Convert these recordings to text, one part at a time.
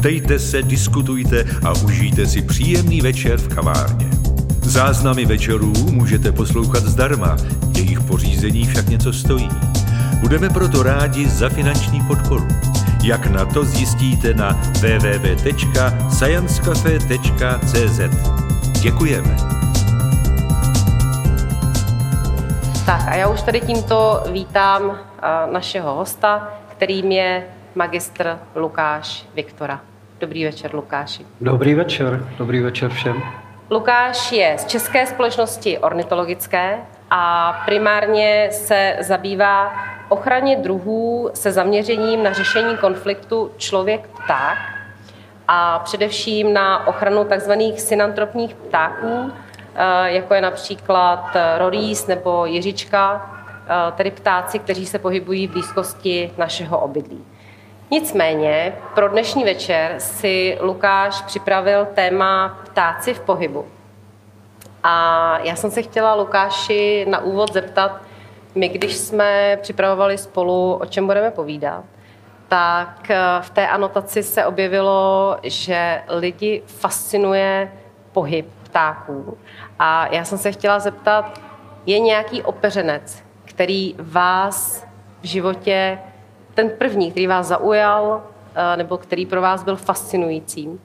Ptejte se, diskutujte a užijte si příjemný večer v kavárně. Záznamy večerů můžete poslouchat zdarma, jejich pořízení však něco stojí. Budeme proto rádi za finanční podporu. Jak na to zjistíte na www.sciencecafe.cz. Děkujeme. Tak a já už tady tímto vítám našeho hosta, kterým je magistr Lukáš Viktora. Dobrý večer, Lukáši. Dobrý večer, dobrý večer všem. Lukáš je z České společnosti ornitologické a primárně se zabývá ochraně druhů se zaměřením na řešení konfliktu člověk-pták a především na ochranu tzv. synantropních ptáků, eh, jako je například rorís nebo jiřička, eh, tedy ptáci, kteří se pohybují v blízkosti našeho obydlí. Nicméně pro dnešní večer si Lukáš připravil téma ptáci v pohybu. A já jsem se chtěla Lukáši na úvod zeptat, my když jsme připravovali spolu, o čem budeme povídat, tak eh, v té anotaci se objevilo, že lidi fascinuje pohyb ptáků. A já jsem se chtěla zeptat, je nějaký opeřenec, který vás v životě ten první, který vás zaujal, eh, nebo který pro vás byl fascinujícím?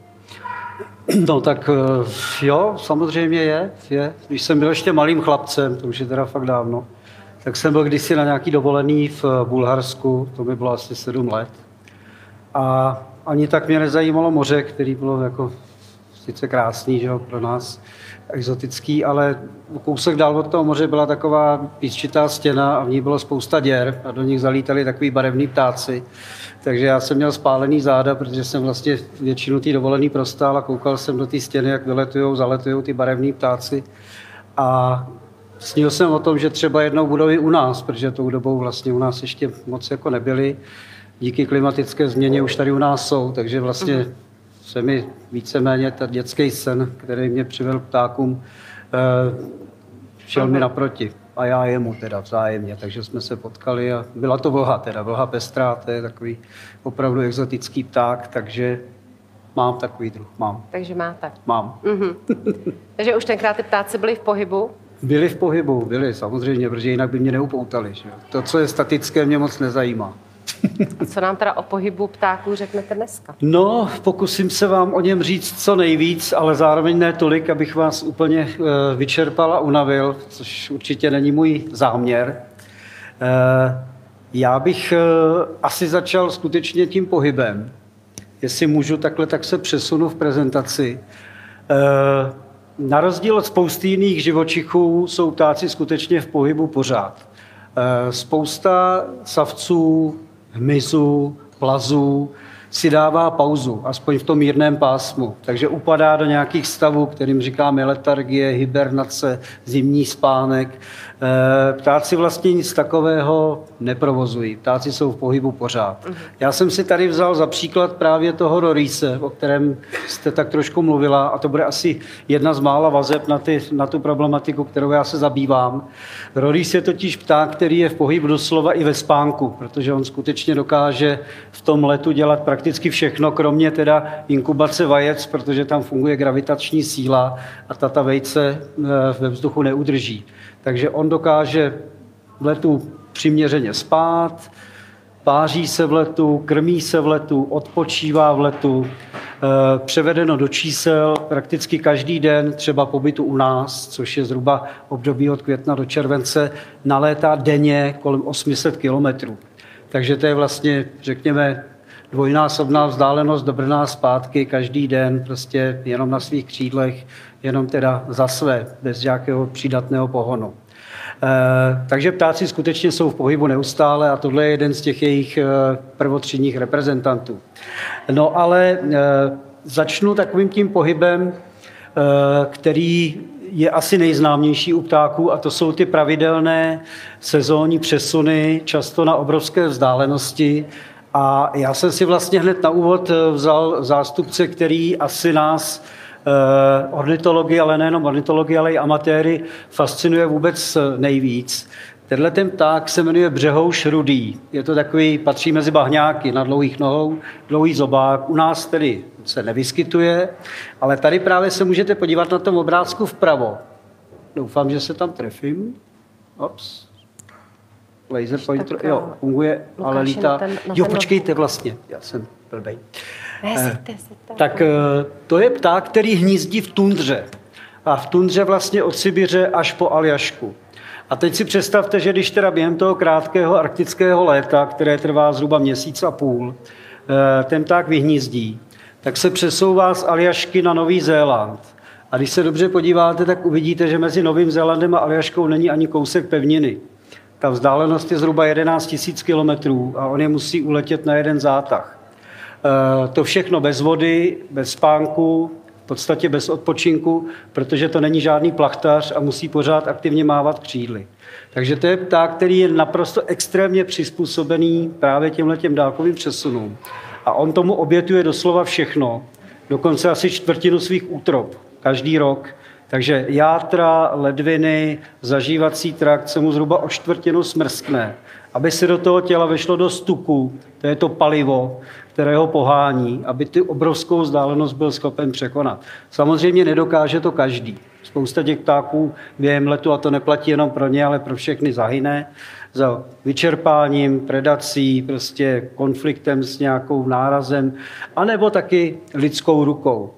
No tak eh, jo, samozřejmě je, je. Když jsem byl ještě malým chlapcem, to už je teda fakt dávno, tak jsem byl kdysi na nějaký dovolený v Bulharsku, to mi bylo asi sedm let. A ani tak mě nezajímalo moře, který bylo jako sice krásný že jo, pro nás, exotický, ale kousek dál od toho moře byla taková písčitá stěna a v ní bylo spousta děr a do nich zalítali takový barevní ptáci. Takže já jsem měl spálený záda, protože jsem vlastně většinu té dovolený prostál a koukal jsem do té stěny, jak vyletujou, zaletujou ty barevní ptáci. A snil jsem o tom, že třeba jednou budou i u nás, protože tou dobou vlastně u nás ještě moc jako nebyly. Díky klimatické změně už tady u nás jsou, takže vlastně mhm se mi víceméně ten dětský sen, který mě přivedl ptákům, eh, šel mi naproti. A já jemu teda vzájemně, takže jsme se potkali a byla to vlha teda, vlha pestrá, to je takový opravdu exotický pták, takže mám takový druh, mám. Takže máte? Mám. Mm-hmm. takže už tenkrát ty ptáci byly v pohybu? Byli v pohybu, byli samozřejmě, protože jinak by mě neupoutali. Že? To, co je statické, mě moc nezajímá. A co nám teda o pohybu ptáků řeknete dneska? No, pokusím se vám o něm říct co nejvíc, ale zároveň ne tolik, abych vás úplně eh, vyčerpal a unavil, což určitě není můj záměr. Eh, já bych eh, asi začal skutečně tím pohybem. Jestli můžu takhle, tak se přesunu v prezentaci. Na rozdíl od spousty jiných živočichů jsou ptáci skutečně v pohybu pořád. Spousta savců, hmyzu, plazu, si dává pauzu, aspoň v tom mírném pásmu. Takže upadá do nějakých stavů, kterým říkáme letargie, hibernace, zimní spánek. Eh, ptáci vlastně nic takového neprovozují. Ptáci jsou v pohybu pořád. Mhm. Já jsem si tady vzal za příklad právě toho Rorise, o kterém jste tak trošku mluvila, a to bude asi jedna z mála vazeb na, ty, na tu problematiku, kterou já se zabývám. Roris je totiž pták, který je v pohybu doslova i ve spánku, protože on skutečně dokáže v tom letu dělat prakticky všechno, kromě teda inkubace vajec, protože tam funguje gravitační síla a ta, ta vejce eh, ve vzduchu neudrží. Takže on dokáže v letu přiměřeně spát, páří se v letu, krmí se v letu, odpočívá v letu, eh, převedeno do čísel prakticky každý den, třeba pobytu u nás, což je zhruba období od května do července, nalétá denně kolem 800 kilometrů. Takže to je vlastně, řekněme, dvojnásobná vzdálenost do Brna zpátky každý den, prostě jenom na svých křídlech, jenom teda za své, bez nějakého přídatného pohonu. E, takže ptáci skutečně jsou v pohybu neustále a tohle je jeden z těch jejich e, prvotřídních reprezentantů. No ale e, začnu takovým tím pohybem, který je asi nejznámější u ptáků a to jsou ty pravidelné sezónní přesuny, často na obrovské vzdálenosti. A já jsem si vlastně hned na úvod vzal zástupce, který asi nás Eh, ornitologi, ale nejenom ornitologi, ale i amatéry fascinuje vůbec nejvíc. Tenhle ten pták se jmenuje břehouš rudý. Je to takový, patří mezi bahňáky na dlouhých nohou, dlouhý zobák. U nás tedy se nevyskytuje, ale tady právě se můžete podívat na tom obrázku vpravo. Doufám, že se tam trefím. Ops. Laser pointer, jo, funguje, Lukáši, ale lítá. Jo, počkejte vlastně, já jsem blbej. Eh, tak eh, to je pták, který hnízdí v tundře. A v tundře vlastně od Sibiře až po Aljašku. A teď si představte, že když teda během toho krátkého arktického léta, které trvá zhruba měsíc a půl, eh, ten pták vyhnízdí, tak se přesouvá z Aljašky na Nový Zéland. A když se dobře podíváte, tak uvidíte, že mezi Novým Zélandem a Aljaškou není ani kousek pevniny. Ta vzdálenost je zhruba 11 000 kilometrů a on je musí uletět na jeden zátah. Eh, to všechno bez vody, bez spánku, v podstatě bez odpočinku, protože to není žádný plachtař a musí pořád aktivně mávat křídly. Takže to je pták, který je naprosto extrémně přizpůsobený právě těmhle těm dálkovým přesunům. A on tomu obětuje doslova všechno, dokonce asi čtvrtinu svých útrop každý rok. Takže játra, ledviny, zažívací trakt se mu zhruba o čtvrtinu smrskne, aby se do toho těla vešlo do stuku, to je to palivo, které ho pohání, aby ty obrovskou vzdálenost byl schopen překonat. Samozřejmě nedokáže to každý. Spousta těch ptáků během letu, a to neplatí jenom pro ně, ale pro všechny zahyne, za vyčerpáním, predací, prostě konfliktem s nějakou nárazem, anebo taky lidskou rukou.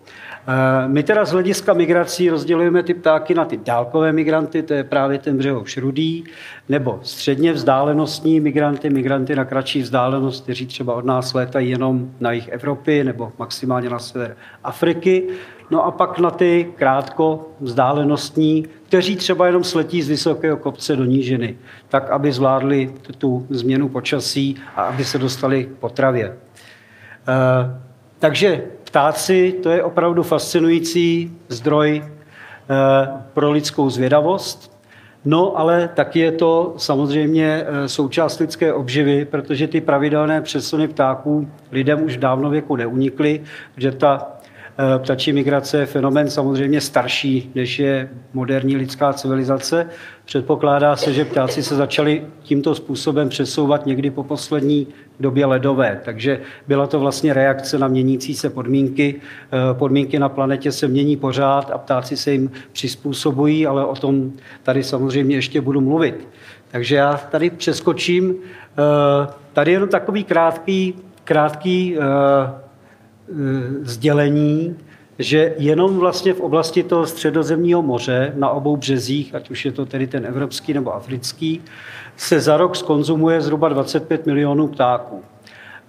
Eh, my teda z hlediska migrací rozdělujeme ty ptáky na ty dálkové migranty, to je právě ten břehov šrudý, nebo středně vzdálenostní migranty, migranty na kratší vzdálenost, kteří třeba od nás létají jenom na jih Evropy nebo maximálně na sever Afriky. No a pak na ty krátko vzdálenostní, kteří třeba jenom sletí z vysokého kopce do nížiny, tak aby zvládli tu změnu počasí a aby se dostali k potravě. Eh, takže ptáci, to je opravdu fascinující zdroj eh, pro lidskou zvědavost. No, ale taky je to samozřejmě eh, součást lidské obživy, protože ty pravidelné přesuny ptáků lidem už v dávno věku neunikly, že ta ptačí migrace je fenomén samozřejmě starší, než je moderní lidská civilizace. Předpokládá se, že ptáci se začali tímto způsobem přesouvat někdy po poslední době ledové. Takže byla to vlastně reakce na měnící se podmínky. Eh, podmínky na planetě se mění pořád a ptáci se jim přizpůsobují, ale o tom tady samozřejmě ještě budu mluvit. Takže já tady přeskočím. Eh, tady jenom takový krátký, krátký Eh, sdělení, že jenom vlastně v oblasti toho středozemního moře na obou březích, ať už je to tedy ten evropský nebo africký, se za rok skonzumuje zhruba 25 milionů ptáků.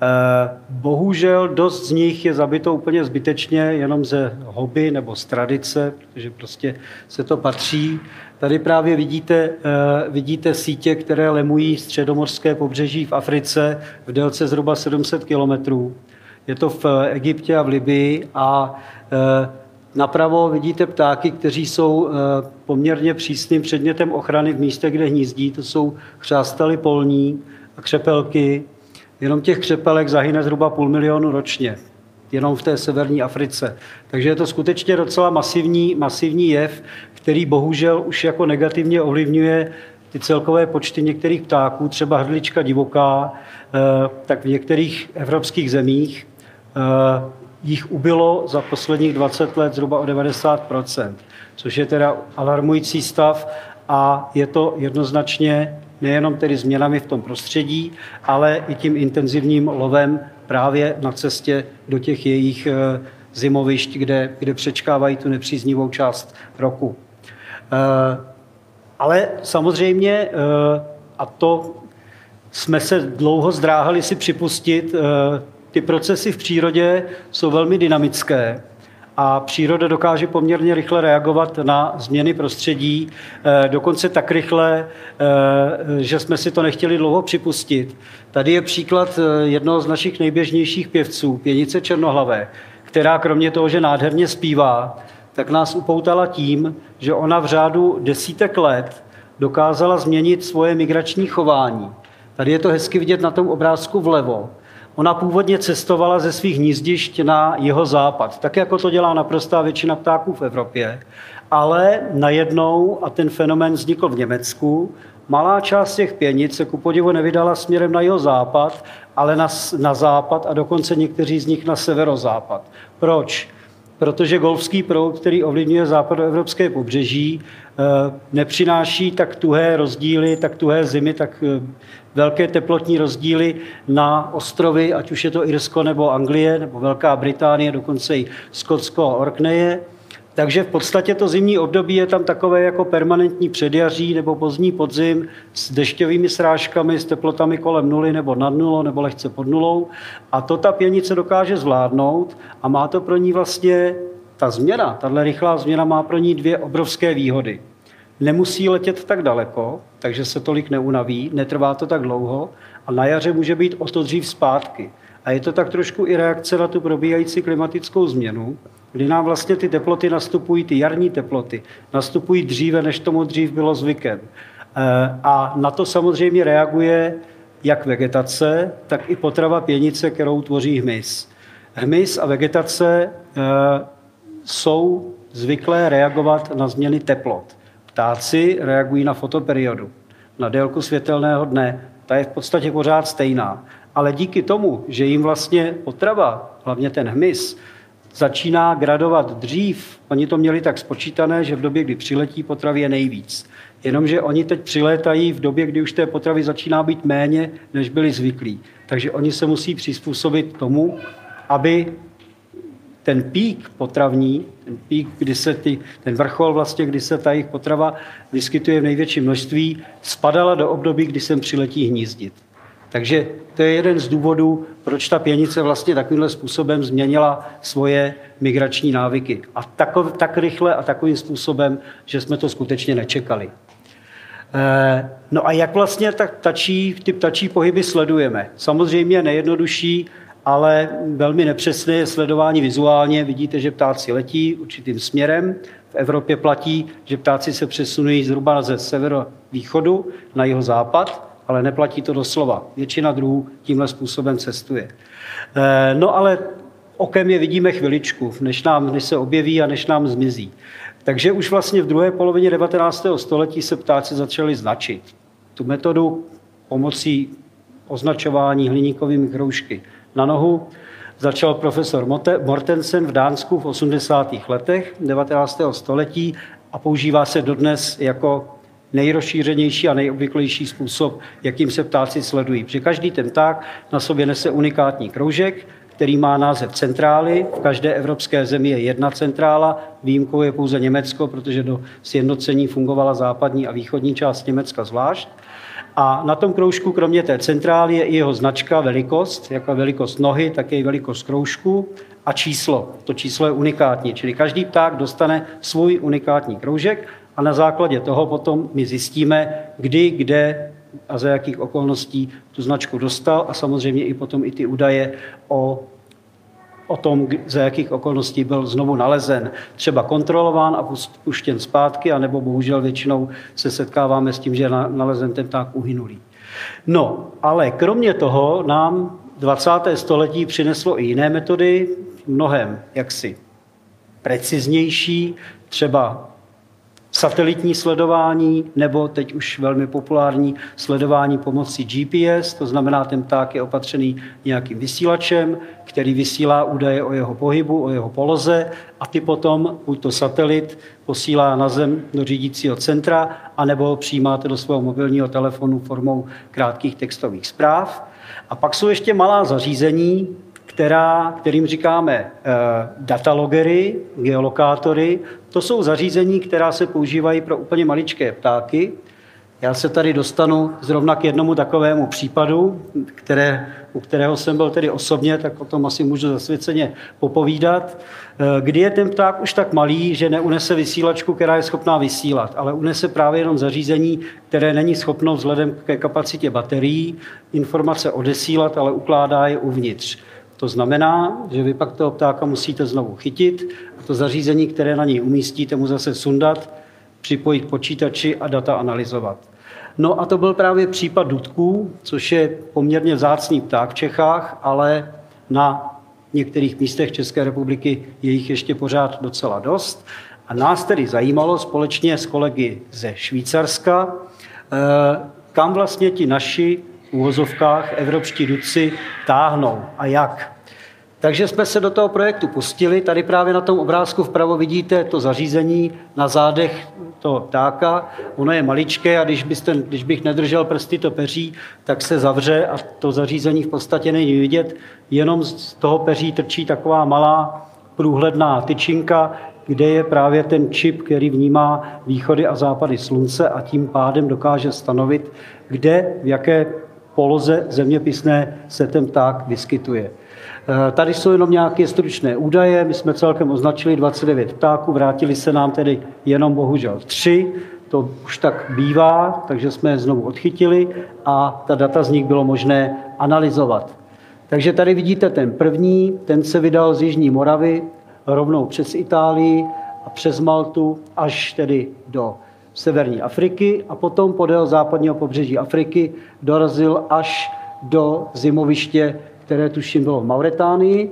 Eh, bohužel dost z nich je zabito úplně zbytečně jenom ze hobby nebo z tradice, protože prostě se to patří. Tady právě vidíte, eh, vidíte sítě, které lemují středomorské pobřeží v Africe v délce zhruba 700 kilometrů. Je to v Egyptě a v Libii a e, napravo vidíte ptáky, kteří jsou e, poměrně přísným předmětem ochrany v místě, kde hnízdí. To jsou chřástaly polní a křepelky. Jenom těch křepelek zahyne zhruba půl milionu ročně jenom v té severní Africe. Takže je to skutečně docela masivní, masivní jev, který bohužel už jako negativně ovlivňuje ty celkové počty některých ptáků, třeba hrdlička divoká, tak v některých evropských zemích Eh, jich ubylo za posledních 20 let zhruba o 90 což je teda alarmující stav a je to jednoznačně nejenom tedy změnami v tom prostředí, ale i tím intenzivním lovem právě na cestě do těch jejich eh, zimovišť, kde, kde přečkávají tu nepříznivou část roku. Eh, ale samozřejmě, a to jsme se dlouho zdráhali si připustit, ty procesy v přírodě jsou velmi dynamické a příroda dokáže poměrně rychle reagovat na změny prostředí, eh, dokonce tak rychle, eh, že jsme si to nechtěli dlouho připustit. Tady je příklad eh, jednoho z našich nejběžnějších pěvců, pěnice Černohlavé, která kromě toho, že nádherně zpívá, tak nás upoutala tím, že ona v řádu desítek let dokázala změnit svoje migrační chování. Tady je to hezky vidět na tom obrázku vlevo. Ona původně cestovala ze svých hnízdišť na jeho západ, tak jako to dělá naprostá většina ptáků v Evropě. Ale najednou, a ten fenomén vznikl v Německu, malá část těch pěnic se ku podivu nevydala směrem na jeho západ, ale na, na západ a dokonce někteří z nich na severozápad. Proč? Protože golfský proud, který ovlivňuje západoevropské pobřeží, eh, nepřináší tak tuhé rozdíly, tak tuhé zimy, tak eh, velké teplotní rozdíly na ostrovy, ať už je to Irsko nebo Anglie, nebo Velká Británie, dokonce i Skotsko a Orkneje. Takže v podstatě to zimní období je tam takové jako permanentní předjaří nebo pozdní podzim s dešťovými srážkami, s teplotami kolem nuly nebo nad nulou nebo lehce pod nulou. A to ta pěnice dokáže zvládnout a má to pro ní vlastně ta změna, tahle rychlá změna má pro ní dvě obrovské výhody. Nemusí letět tak daleko, takže se tolik neunaví, netrvá to tak dlouho a na jaře může být o to dřív zpátky. A je to tak trošku i reakce na tu probíhající klimatickou změnu, kdy nám vlastně ty teploty nastupují, ty jarní teploty, nastupují dříve, než tomu dřív bylo zvykem. Eh, a na to samozřejmě reaguje jak vegetace, tak i potrava pěnice, kterou tvoří hmyz. Hmyz a vegetace eh, jsou zvyklé reagovat na změny teplot. Ptáci reagují na fotoperiodu, na délku světelného dne. Ta je v podstatě pořád stejná. Ale díky tomu, že jim vlastně potrava, hlavně ten hmyz, začíná gradovat dřív. Oni to měli tak spočítané, že v době, kdy přiletí potravy je nejvíc. Jenomže oni teď přilétají v době, kdy už té potravy začíná být méně, než byli zvyklí. Takže oni se musí přizpůsobit tomu, aby ten pík potravní, ten pík, kdy se ty, ten vrchol vlastně, kdy se ta jejich potrava vyskytuje v největším množství, spadala do období, kdy sem přiletí hnízdit. Takže to je jeden z důvodů, proč ta pěnice vlastně takovýmhle způsobem změnila svoje migrační návyky. A takov, tak rychle a takovým způsobem, že jsme to skutečně nečekali. E, no a jak vlastně tak tačí, ty ptačí pohyby sledujeme? Samozřejmě nejjednodušší, ale velmi nepřesné je sledování vizuálně. Vidíte, že ptáci letí určitým směrem. V Evropě platí, že ptáci se přesunují zhruba ze severovýchodu na jeho západ ale neplatí to doslova. Většina druhů tímhle způsobem cestuje. Eh, no ale okem je vidíme chviličku, než, nám, než se objeví a než nám zmizí. Takže už vlastně v druhé polovině 19. století se ptáci začali značit. Tu metodu pomocí označování hliníkovými kroužky na nohu začal profesor Mortensen v Dánsku v 80. letech 19. století a používá se dodnes jako nejrozšířenější a nejobvyklejší způsob, jakým se ptáci sledují. Protože každý ten pták na sobě nese unikátní kroužek, který má název centrály. V každé evropské zemi je jedna centrála, výjimkou je pouze Německo, protože do sjednocení fungovala západní a východní část Německa zvlášť. A na tom kroužku, kromě té centrály, je i jeho značka, velikost, jako velikost nohy, tak i velikost kroužku a číslo. To číslo je unikátní, čili každý pták dostane svůj unikátní kroužek a na základě toho potom my zjistíme, kdy, kde a za jakých okolností tu značku dostal a samozřejmě i potom i ty údaje o o tom, za jakých okolností byl znovu nalezen, třeba kontrolován a puštěn zpátky, anebo bohužel většinou se setkáváme s tím, že je nalezen ten pták uhynulý. No, ale kromě toho nám 20. století přineslo i jiné metody, mnohem jaksi preciznější, třeba satelitní sledování nebo teď už velmi populární sledování pomocí GPS, to znamená, ten pták je opatřený nějakým vysílačem, který vysílá údaje o jeho pohybu, o jeho poloze a ty potom, buď to satelit, posílá na zem do řídícího centra, anebo ho přijímáte do svého mobilního telefonu formou krátkých textových zpráv. A pak jsou ještě malá zařízení, která, kterým říkáme eh, datalogery, geolokátory. To jsou zařízení, která se používají pro úplně maličké ptáky. Já se tady dostanu zrovna k jednomu takovému případu, které, u kterého jsem byl tedy osobně, tak o tom asi můžu zasvěceně popovídat, eh, kdy je ten pták už tak malý, že neunese vysílačku, která je schopná vysílat, ale unese právě jenom zařízení, které není schopno vzhledem ke kapacitě baterií informace odesílat, ale ukládá je uvnitř. To znamená, že vy pak toho ptáka musíte znovu chytit a to zařízení, které na něj umístíte, mu zase sundat, připojit počítači a data analyzovat. No a to byl právě případ dudků, což je poměrně vzácný pták v Čechách, ale na některých místech České republiky je jich ještě pořád docela dost. A nás tedy zajímalo společně s kolegy ze Švýcarska, eh, kam vlastně ti naši úvozovkách evropští dudci táhnou a jak. Takže jsme se do toho projektu pustili. Tady právě na tom obrázku vpravo vidíte to zařízení na zádech toho ptáka. Ono je maličké a když, byste, když bych nedržel prsty to peří, tak se zavře a to zařízení v podstatě není vidět. Jenom z toho peří trčí taková malá průhledná tyčinka, kde je právě ten čip, který vnímá východy a západy slunce a tím pádem dokáže stanovit, kde, v jaké poloze zeměpisné se ten pták vyskytuje. Eh, tady jsou jenom nějaké stručné údaje. My jsme celkem označili 29 ptáků, vrátili se nám tedy jenom bohužel tři. To už tak bývá, takže jsme je znovu odchytili a ta data z nich bylo možné analyzovat. Takže tady vidíte ten první, ten se vydal z Jižní Moravy rovnou přes Itálii a přes Maltu až tedy do severní Afriky a potom podél západního pobřeží Afriky dorazil až do zimoviště které tuším bylo v Mauretánii,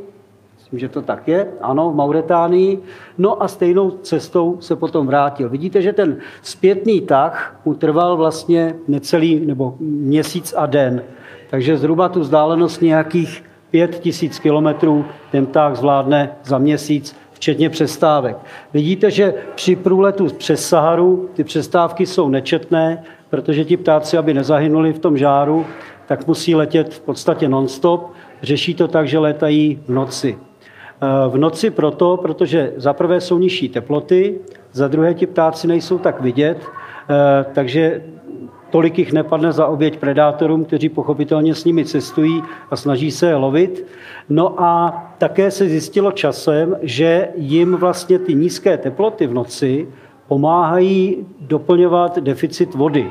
myslím, že to tak je, ano, v Mauretánii, no a stejnou cestou se potom vrátil. Vidíte, že ten zpětný tah mu trval vlastně necelý nebo měsíc a den, takže zhruba tu vzdálenost nějakých pět tisíc kilometrů ten tah zvládne za měsíc, včetně přestávek. Vidíte, že při průletu přes Saharu ty přestávky jsou nečetné, protože ti ptáci, aby nezahynuli v tom žáru, tak musí letět v podstatě non-stop Řeší to tak, že létají v noci. Eh, v noci proto, protože za prvé jsou nižší teploty, za druhé ti ptáci nejsou tak vidět, eh, takže tolik jich nepadne za oběť predátorům, kteří pochopitelně s nimi cestují a snaží se je lovit. No a také se zjistilo časem, že jim vlastně ty nízké teploty v noci pomáhají doplňovat deficit vody.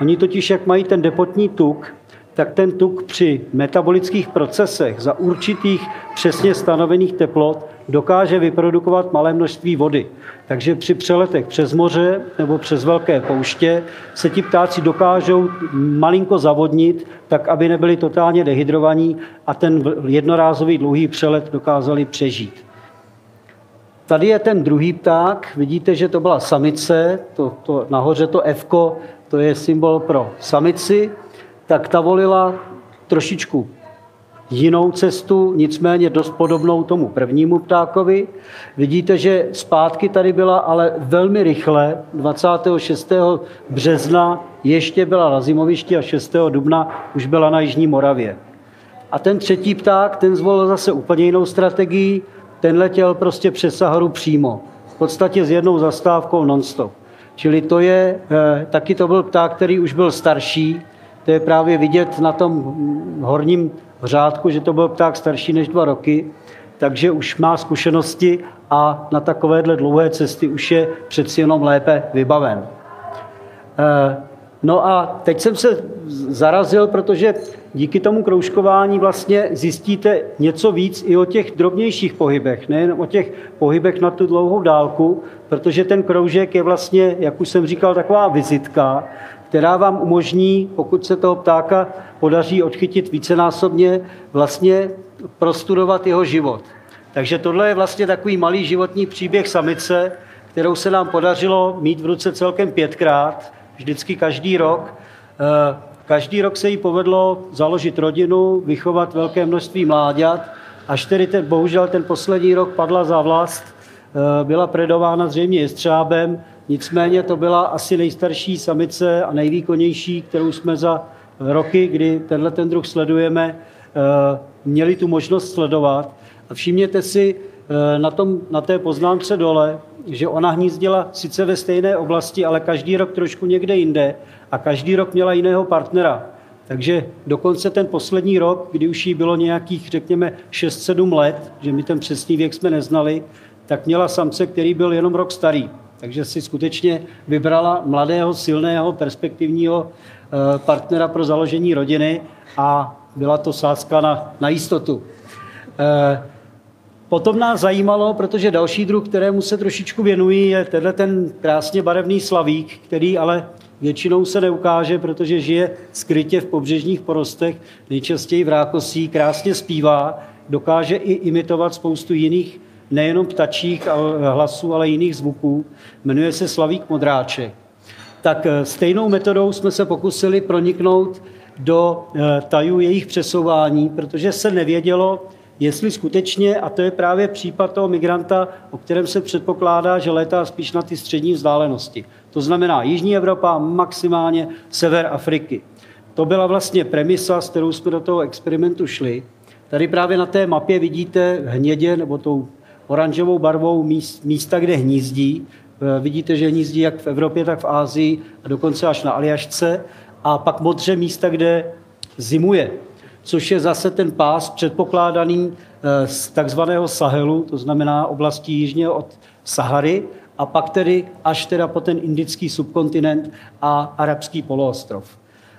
Oni totiž, jak mají ten depotní tuk, tak ten tuk při metabolických procesech za určitých přesně stanovených teplot dokáže vyprodukovat malé množství vody. Takže při přeletech přes moře nebo přes velké pouště se ti ptáci dokážou malinko zavodnit, tak aby nebyli totálně dehydrovaní a ten jednorázový dlouhý přelet dokázali přežít. Tady je ten druhý pták, vidíte, že to byla samice, to, to, nahoře to F, to je symbol pro samici, tak ta volila trošičku jinou cestu, nicméně dost podobnou tomu prvnímu ptákovi. Vidíte, že zpátky tady byla, ale velmi rychle, 26. března ještě byla na zimovišti a 6. dubna už byla na Jižní Moravě. A ten třetí pták, ten zvolil zase úplně jinou strategii, ten letěl prostě přes Saharu přímo. V podstatě s jednou zastávkou nonstop. Čili to je, eh, taky to byl pták, který už byl starší, to je právě vidět na tom horním řádku, že to byl pták starší než dva roky, takže už má zkušenosti a na takovéhle dlouhé cesty už je přeci jenom lépe vybaven. Eh, no a teď jsem se zarazil, protože díky tomu kroužkování vlastně zjistíte něco víc i o těch drobnějších pohybech, nejen o těch pohybech na tu dlouhou dálku, protože ten kroužek je vlastně, jak už jsem říkal, taková vizitka, která vám umožní, pokud se toho ptáka podaří odchytit vícenásobně, vlastně prostudovat jeho život. Takže tohle je vlastně takový malý životní příběh samice, kterou se nám podařilo mít v ruce celkem pětkrát, vždycky každý rok. Eh, každý rok se jí povedlo založit rodinu, vychovat velké množství mláďat, až tedy ten, bohužel ten poslední rok padla za vlast, eh, byla predována zřejmě jestřábem, Nicméně to byla asi nejstarší samice a nejvýkonnější, kterou jsme za roky, kdy tenhle ten druh sledujeme, eh, měli tu možnost sledovat. A všimněte si eh, na, tom, na té poznámce dole, že ona hnízdila sice ve stejné oblasti, ale každý rok trošku někde jinde a každý rok měla jiného partnera. Takže dokonce ten poslední rok, kdy už jí bylo nějakých, řekněme, 6-7 let, že my ten přesný věk jsme neznali, tak měla samce, který byl jenom rok starý. Takže si skutečně vybrala mladého, silného, perspektivního eh, partnera pro založení rodiny a byla to sázka na, na jistotu. Potom nás zajímalo, protože další druh, kterému se trošičku věnují, je tenhle ten krásně barevný slavík, který ale většinou se neukáže, protože žije skrytě v pobřežních porostech, nejčastěji v rákosí, krásně zpívá, dokáže i imitovat spoustu jiných, nejenom ptačích hlasů, ale jiných zvuků. Jmenuje se Slavík Modráček. Tak eh, stejnou metodou jsme se pokusili proniknout do eh, tajů jejich přesouvání, protože se nevědělo, jestli skutečně, a to je právě případ toho migranta, o kterém se předpokládá, že létá spíš na ty střední vzdálenosti. To znamená Jižní Evropa, maximálně sever Afriky. To byla vlastně premisa, s kterou jsme do toho experimentu šli. Tady právě na té mapě vidíte hnědě nebo tou oranžovou barvou místa, kde hnízdí. E, vidíte, že hnízdí jak v Evropě, tak v Ázii a dokonce až na Aljašce. A pak modře místa, kde zimuje což je zase ten pás předpokládaný eh, z takzvaného Sahelu, to znamená oblasti jižně od Sahary, a pak tedy až teda po ten indický subkontinent a arabský poloostrov.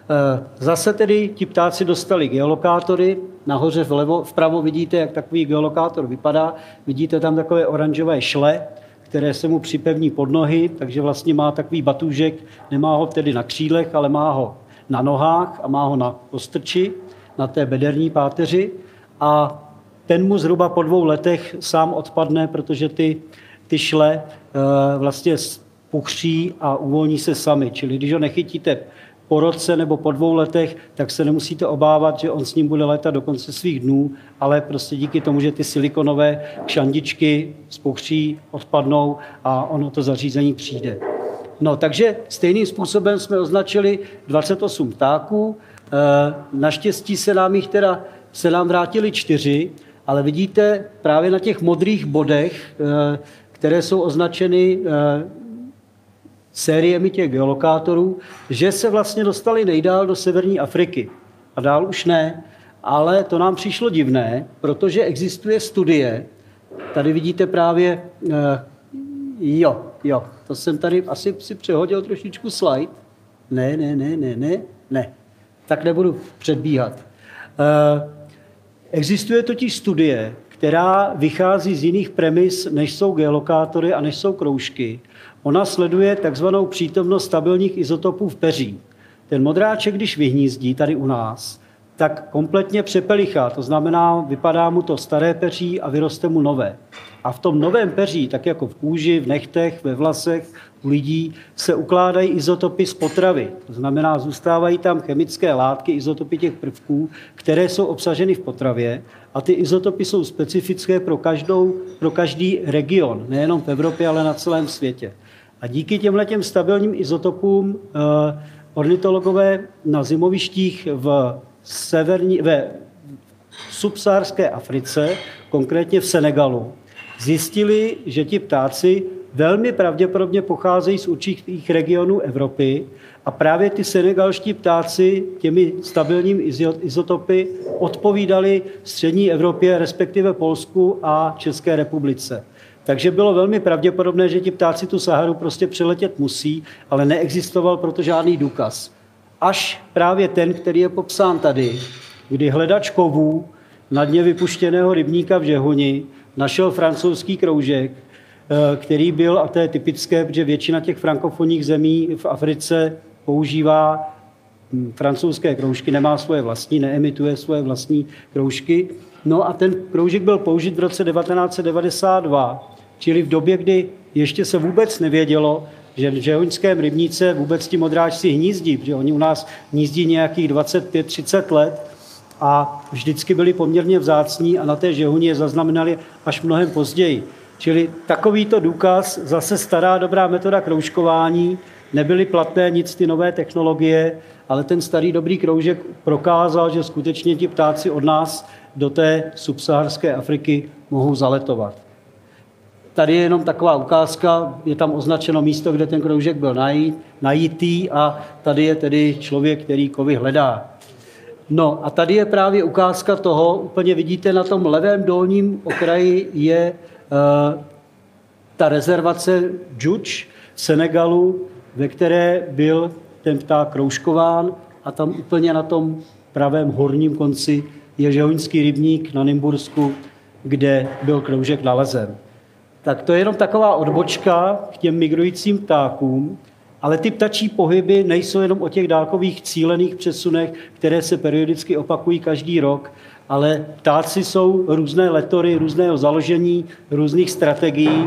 Eh, zase tedy ti ptáci dostali geolokátory, nahoře vlevo, vpravo vidíte, jak takový geolokátor vypadá. Vidíte tam takové oranžové šle, které se mu připevní pod nohy, takže vlastně má takový batůžek, nemá ho tedy na křílech, ale má ho na nohách a má ho na postrči na té bederní páteři a ten mu zhruba po dvou letech sám odpadne, protože ty, ty šle eh, vlastně puchří a uvolní se sami. Čili když ho nechytíte po roce nebo po dvou letech, tak se nemusíte obávat, že on s ním bude letat do konce svých dnů, ale prostě díky tomu, že ty silikonové kšandičky spuchří, odpadnou a ono to zařízení přijde. No, takže stejným způsobem jsme označili 28 ptáků, Eh, naštěstí se nám jich teda, se nám vrátili čtyři, ale vidíte právě na těch modrých bodech, eh, které jsou označeny eh, sériemi těch geolokátorů, že se vlastně dostali nejdál do severní Afriky. A dál už ne, ale to nám přišlo divné, protože existuje studie, tady vidíte právě, jo, jo, to jsem tady asi si přehodil trošičku slide. Ne, ne, ne, ne, ne, ne tak nebudu předbíhat. Eh, existuje totiž studie, která vychází z jiných premis, než jsou geolokátory a než jsou kroužky. Ona sleduje takzvanou přítomnost stabilních izotopů v peří. Ten modráček, když vyhnízdí tady u nás, tak kompletně přepelichá. To znamená, vypadá mu to staré peří a vyroste mu nové. A v tom novém peří, tak jako v kůži, v nechtech, ve vlasech, u lidí, se ukládají izotopy z potravy. To znamená, zůstávají tam chemické látky, izotopy těch prvků, které jsou obsaženy v potravě. A ty izotopy jsou specifické pro, každou, pro každý region, nejenom v Evropě, ale na celém světě. A díky těmhle těm stabilním izotopům eh, ornitologové na zimovištích v severní, ve subsárské Africe, konkrétně v Senegalu, zjistili, že ti ptáci velmi pravděpodobně pocházejí z určitých regionů Evropy a právě ty senegalští ptáci těmi stabilními izotopy odpovídali střední Evropě, respektive Polsku a České republice. Takže bylo velmi pravděpodobné, že ti ptáci tu Saharu prostě přeletět musí, ale neexistoval proto žádný důkaz. Až právě ten, který je popsán tady, kdy hledač kovů na dně vypuštěného rybníka v Žehoni našel francouzský kroužek, eh, který byl, a to je typické, protože většina těch frankofonních zemí v Africe používá hm, francouzské kroužky, nemá svoje vlastní, neemituje svoje vlastní kroužky. No a ten kroužek byl použit v roce 1992, čili v době, kdy ještě se vůbec nevědělo, že v žehoňském rybníce vůbec ti modráčci hnízdí, protože oni u nás hnízdí nějakých 25-30 let a vždycky byli poměrně vzácní a na té žehuni je zaznamenali až mnohem později. Čili takovýto důkaz, zase stará dobrá metoda kroužkování, nebyly platné nic ty nové technologie, ale ten starý dobrý kroužek prokázal, že skutečně ti ptáci od nás do té subsaharské Afriky mohou zaletovat. Tady je jenom taková ukázka, je tam označeno místo, kde ten kroužek byl najít, najítý a tady je tedy člověk, který kovy hledá. No a tady je právě ukázka toho, úplně vidíte na tom levém dolním okraji je uh, ta rezervace Džuč v Senegalu, ve které byl ten pták kroužkován a tam úplně na tom pravém horním konci je Žehoňský rybník na Nymbursku, kde byl kroužek nalezen. Tak to je jenom taková odbočka k těm migrujícím ptákům, ale ty ptačí pohyby nejsou jenom o těch dálkových cílených přesunech, které se periodicky opakují každý rok, ale ptáci jsou různé letory, různého založení, různých strategií.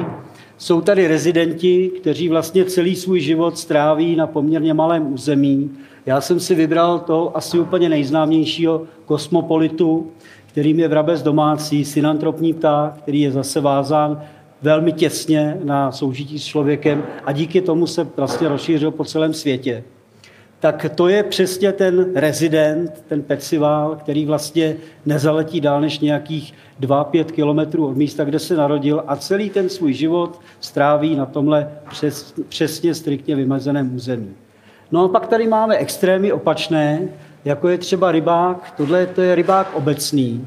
Jsou tady rezidenti, kteří vlastně celý svůj život stráví na poměrně malém území. Já jsem si vybral to asi úplně nejznámějšího kosmopolitu, kterým je vrabec domácí, synantropní pták, který je zase vázán velmi těsně na soužití s člověkem a díky tomu se vlastně rozšířil po celém světě. Tak to je přesně ten rezident, ten pecival, který vlastně nezaletí dál než nějakých 2-5 kilometrů od místa, kde se narodil a celý ten svůj život stráví na tomhle přes, přesně striktně vymezeném území. No a pak tady máme extrémy opačné, jako je třeba rybák, tohle to je rybák obecný,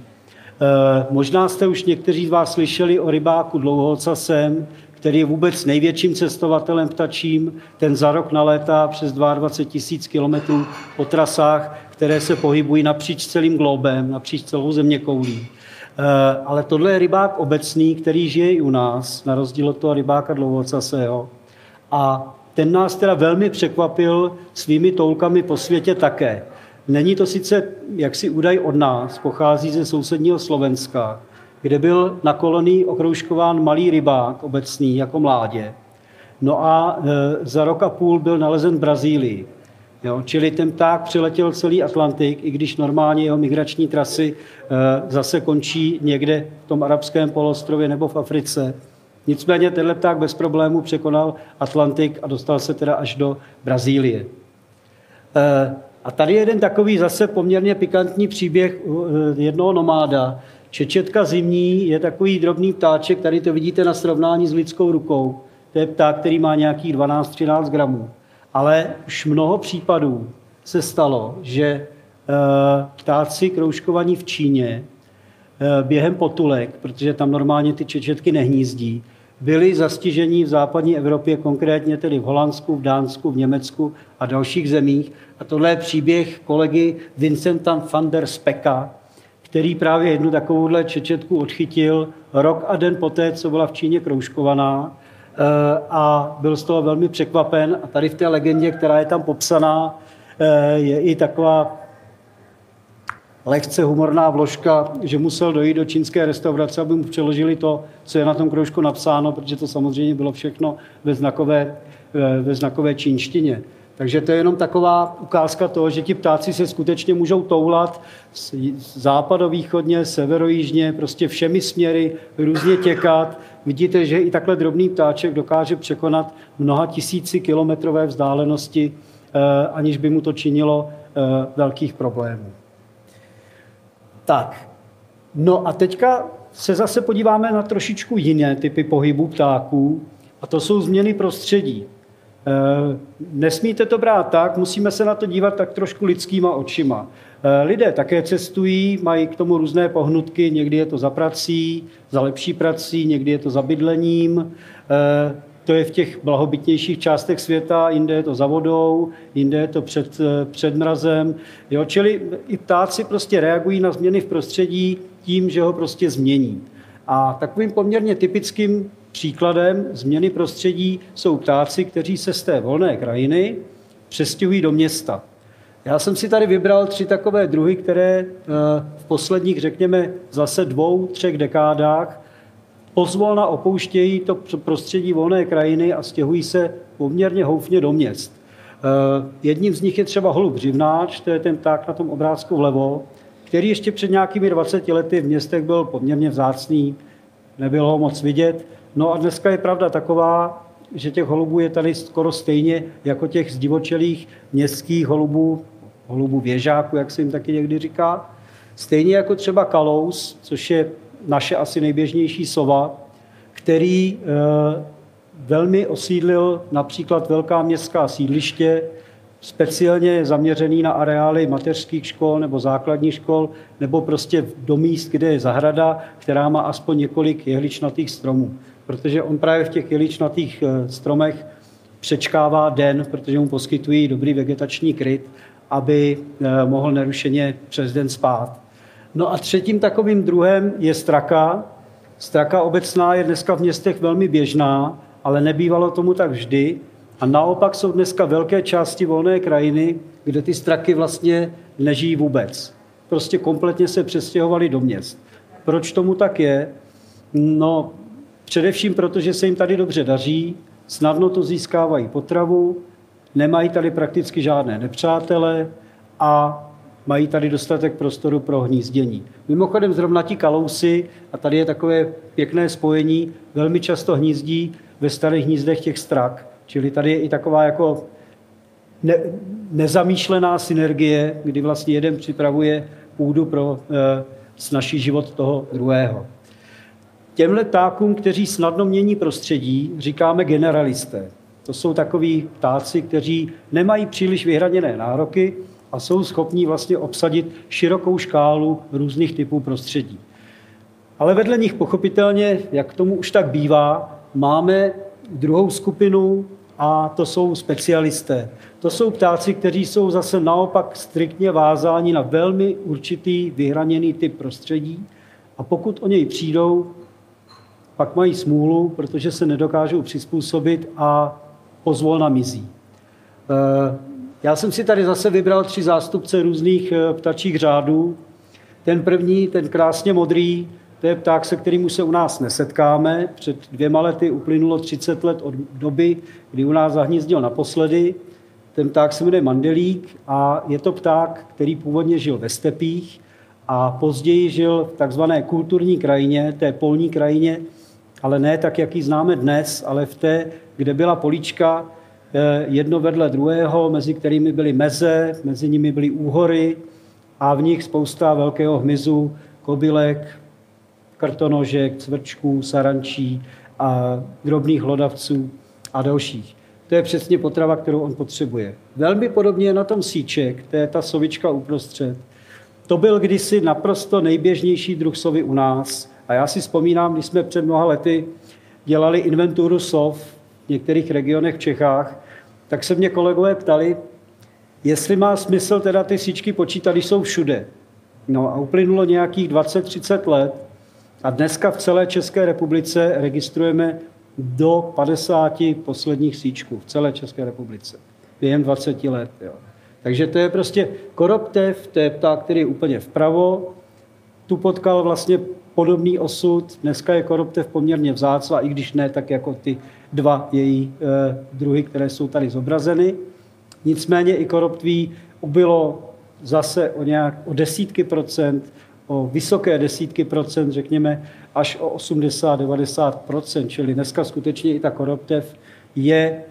možná jste už někteří z vás slyšeli o rybáku dlouhoocasem, který je vůbec největším cestovatelem ptačím. Ten za rok nalétá přes 22 tisíc kilometrů po trasách, které se pohybují napříč celým globem, napříč celou země koulí. Eh, ale tohle je rybák obecný, který žije i u nás, na rozdíl od toho rybáka dlouhoocasého. A ten nás teda velmi překvapil svými toulkami po světě také. Není to sice jaksi údaj od nás, pochází ze sousedního Slovenska, kde byl na kolonii okroužkován malý rybák obecný jako mládě. No a e, za rok a půl byl nalezen v Brazílii. Jo, čili ten pták přiletěl celý Atlantik, i když normálně jeho migrační trasy e, zase končí někde v tom arabském polostrově nebo v Africe. Nicméně tenhle pták bez problémů překonal Atlantik a dostal se teda až do Brazílie. E, a tady je jeden takový zase poměrně pikantní příběh eh, jednoho nomáda. Čečetka zimní je takový drobný ptáček, tady to vidíte na srovnání s lidskou rukou. To je pták, který má nějakých 12-13 gramů. Ale už mnoho případů se stalo, že eh, ptáci kroužkovaní v Číně eh, během potulek, protože tam normálně ty čečetky nehnízdí, byli zastiženi v západní Evropě, konkrétně tedy v Holandsku, v Dánsku, v Německu a dalších zemích. A tohle je příběh kolegy Vincenta van der Speka, který právě jednu takovouhle čečetku odchytil rok a den poté, co byla v Číně kroužkovaná eh, a byl z toho velmi překvapen. A tady v té legendě, která je tam popsaná, eh, je i taková lehce humorná vložka, že musel dojít do čínské restaurace, aby mu přeložili to, co je na tom kroužku napsáno, protože to samozřejmě bylo všechno ve znakové, eh, ve znakové čínštině. Takže to je jenom taková ukázka toho, že ti ptáci se skutečně můžou toulat západovýchodně, severojižně, prostě všemi směry, různě těkat. Vidíte, že i takhle drobný ptáček dokáže překonat mnoha tisíci kilometrové vzdálenosti, eh, aniž by mu to činilo eh, velkých problémů. Tak, no a teďka se zase podíváme na trošičku jiné typy pohybu ptáků, a to jsou změny prostředí. E, nesmíte to brát tak, musíme se na to dívat tak trošku lidskýma očima. E, lidé také cestují, mají k tomu různé pohnutky, někdy je to za prací, za lepší prací, někdy je to za bydlením. To je v těch blahobytnějších částech světa, jinde je to za vodou, jinde je to před, před mrazem. Jo, čili i ptáci prostě reagují na změny v prostředí tím, že ho prostě změní. A takovým poměrně typickým příkladem změny prostředí jsou ptáci, kteří se z té volné krajiny přestěhují do města. Já jsem si tady vybral tři takové druhy, které eh, v posledních, řekněme, zase dvou, třech dekádách pozvolna opouštějí to prostředí volné krajiny a stěhují se poměrně houfně do měst. Eh, jedním z nich je třeba holub řivnáč, to je ten pták na tom obrázku vlevo, který ještě před nějakými 20 lety v městech byl poměrně vzácný, nebylo ho moc vidět. No a dneska je pravda taková, že těch holubů je tady skoro stejně jako těch zdivočelých městských holubů, holubů věžáků, jak se jim taky někdy říká. Stejně jako třeba kalous, což je naše asi nejběžnější sova, který eh, velmi osídlil například velká městská sídliště, speciálně zaměřený na areály mateřských škol nebo základních škol, nebo prostě do míst, kde je zahrada, která má aspoň několik jehličnatých stromů. Protože on právě v těch jehličnatých eh, stromech přečkává den, protože mu poskytují dobrý vegetační kryt, aby eh, mohl nerušeně přes den spát. No a třetím takovým druhem je straka. Straka obecná je dneska v městech velmi běžná, ale nebývalo tomu tak vždy. A naopak jsou dneska velké části volné krajiny, kde ty straky vlastně nežijí vůbec. Prostě kompletně se přestěhovali do měst. Proč tomu tak je? No, především proto, že se jim tady dobře daří, snadno to získávají potravu, nemají tady prakticky žádné nepřátele a mají tady dostatek prostoru pro hnízdění. Mimochodem zrovna ti kalousy, a tady je takové pěkné spojení, velmi často hnízdí ve starých hnízdech těch strak. Čili tady je i taková jako ne, nezamýšlená synergie, kdy vlastně jeden připravuje půdu pro e, snažší život toho druhého. Těmhle ptákům, kteří snadno mění prostředí, říkáme generalisté. To jsou takoví ptáci, kteří nemají příliš vyhraněné nároky a jsou schopní vlastně obsadit širokou škálu různých typů prostředí. Ale vedle nich pochopitelně, jak tomu už tak bývá, máme druhou skupinu a to jsou specialisté. To jsou ptáci, kteří jsou zase naopak striktně vázáni na velmi určitý vyhraněný typ prostředí a pokud o něj přijdou, pak mají smůlu, protože se nedokážou přizpůsobit a pozvolna mizí. Já jsem si tady zase vybral tři zástupce různých eh, ptačích řádů. Ten první, ten krásně modrý, to je pták, se kterým se u nás nesetkáme. Před dvěma lety uplynulo 30 let od doby, kdy u nás zahnízdil naposledy. Ten pták se jmenuje mandelík a je to pták, který původně žil ve stepích a později žil v takzvané kulturní krajině, té polní krajině, ale ne tak, jak ji známe dnes, ale v té, kde byla políčka jedno vedle druhého, mezi kterými byly meze, mezi nimi byly úhory a v nich spousta velkého hmyzu, kobylek, krtonožek, cvrčků, sarančí a drobných hlodavců a dalších. To je přesně potrava, kterou on potřebuje. Velmi podobně je na tom síček, to je ta sovička uprostřed. To byl kdysi naprosto nejběžnější druh sovy u nás. A já si vzpomínám, když jsme před mnoha lety dělali inventuru sov v některých regionech v Čechách, tak se mě kolegové ptali, jestli má smysl teda ty síčky počítat, když jsou všude. No a uplynulo nějakých 20-30 let a dneska v celé České republice registrujeme do 50 posledních síčků v celé České republice. Během 20 let. Jo. Takže to je prostě koroptev, to je pták, který je úplně vpravo. Tu potkal vlastně podobný osud. Dneska je koroptev poměrně vzácná, i když ne tak jako ty dva její e, druhy, které jsou tady zobrazeny. Nicméně i koroptví ubylo zase o, nějak, o desítky procent, o vysoké desítky procent, řekněme až o 80-90 procent. Čili dneska skutečně i ta koroptev je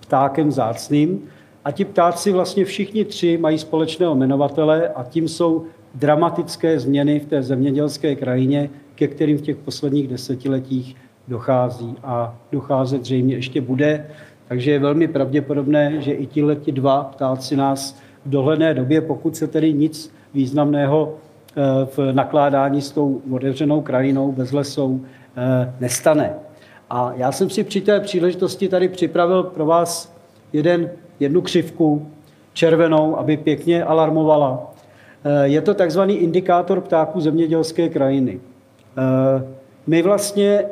ptákem zácným. A ti ptáci vlastně všichni tři mají společného jmenovatele a tím jsou dramatické změny v té zemědělské krajině, ke kterým v těch posledních desetiletích dochází a docházet zřejmě ještě bude. Takže je velmi pravděpodobné, že i tihle dva ptáci nás v dohledné době, pokud se tedy nic významného eh, v nakládání s tou otevřenou krajinou bez lesou eh, nestane. A já jsem si při té příležitosti tady připravil pro vás jeden, jednu křivku červenou, aby pěkně alarmovala. Eh, je to takzvaný indikátor ptáků zemědělské krajiny. Eh, my vlastně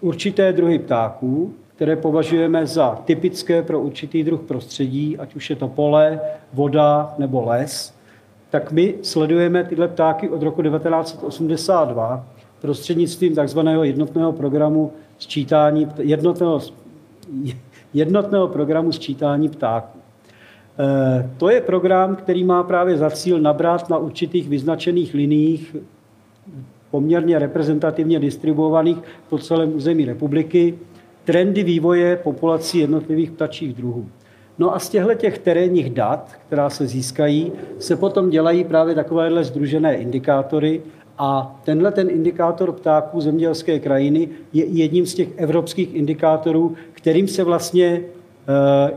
určité druhy ptáků, které považujeme za typické pro určitý druh prostředí, ať už je to pole, voda nebo les, tak my sledujeme tyhle ptáky od roku 1982 prostřednictvím takzvaného jednotného programu sčítání, jednotného, jednotného programu sčítání ptáků. Eh, to je program, který má právě za cíl nabrat na určitých vyznačených liních poměrně reprezentativně distribuovaných po celém území republiky trendy vývoje populací jednotlivých ptačích druhů. No a z těchto těch terénních dat, která se získají, se potom dělají právě takovéhle združené indikátory a tenhle ten indikátor ptáků zemědělské krajiny je jedním z těch evropských indikátorů, kterým se vlastně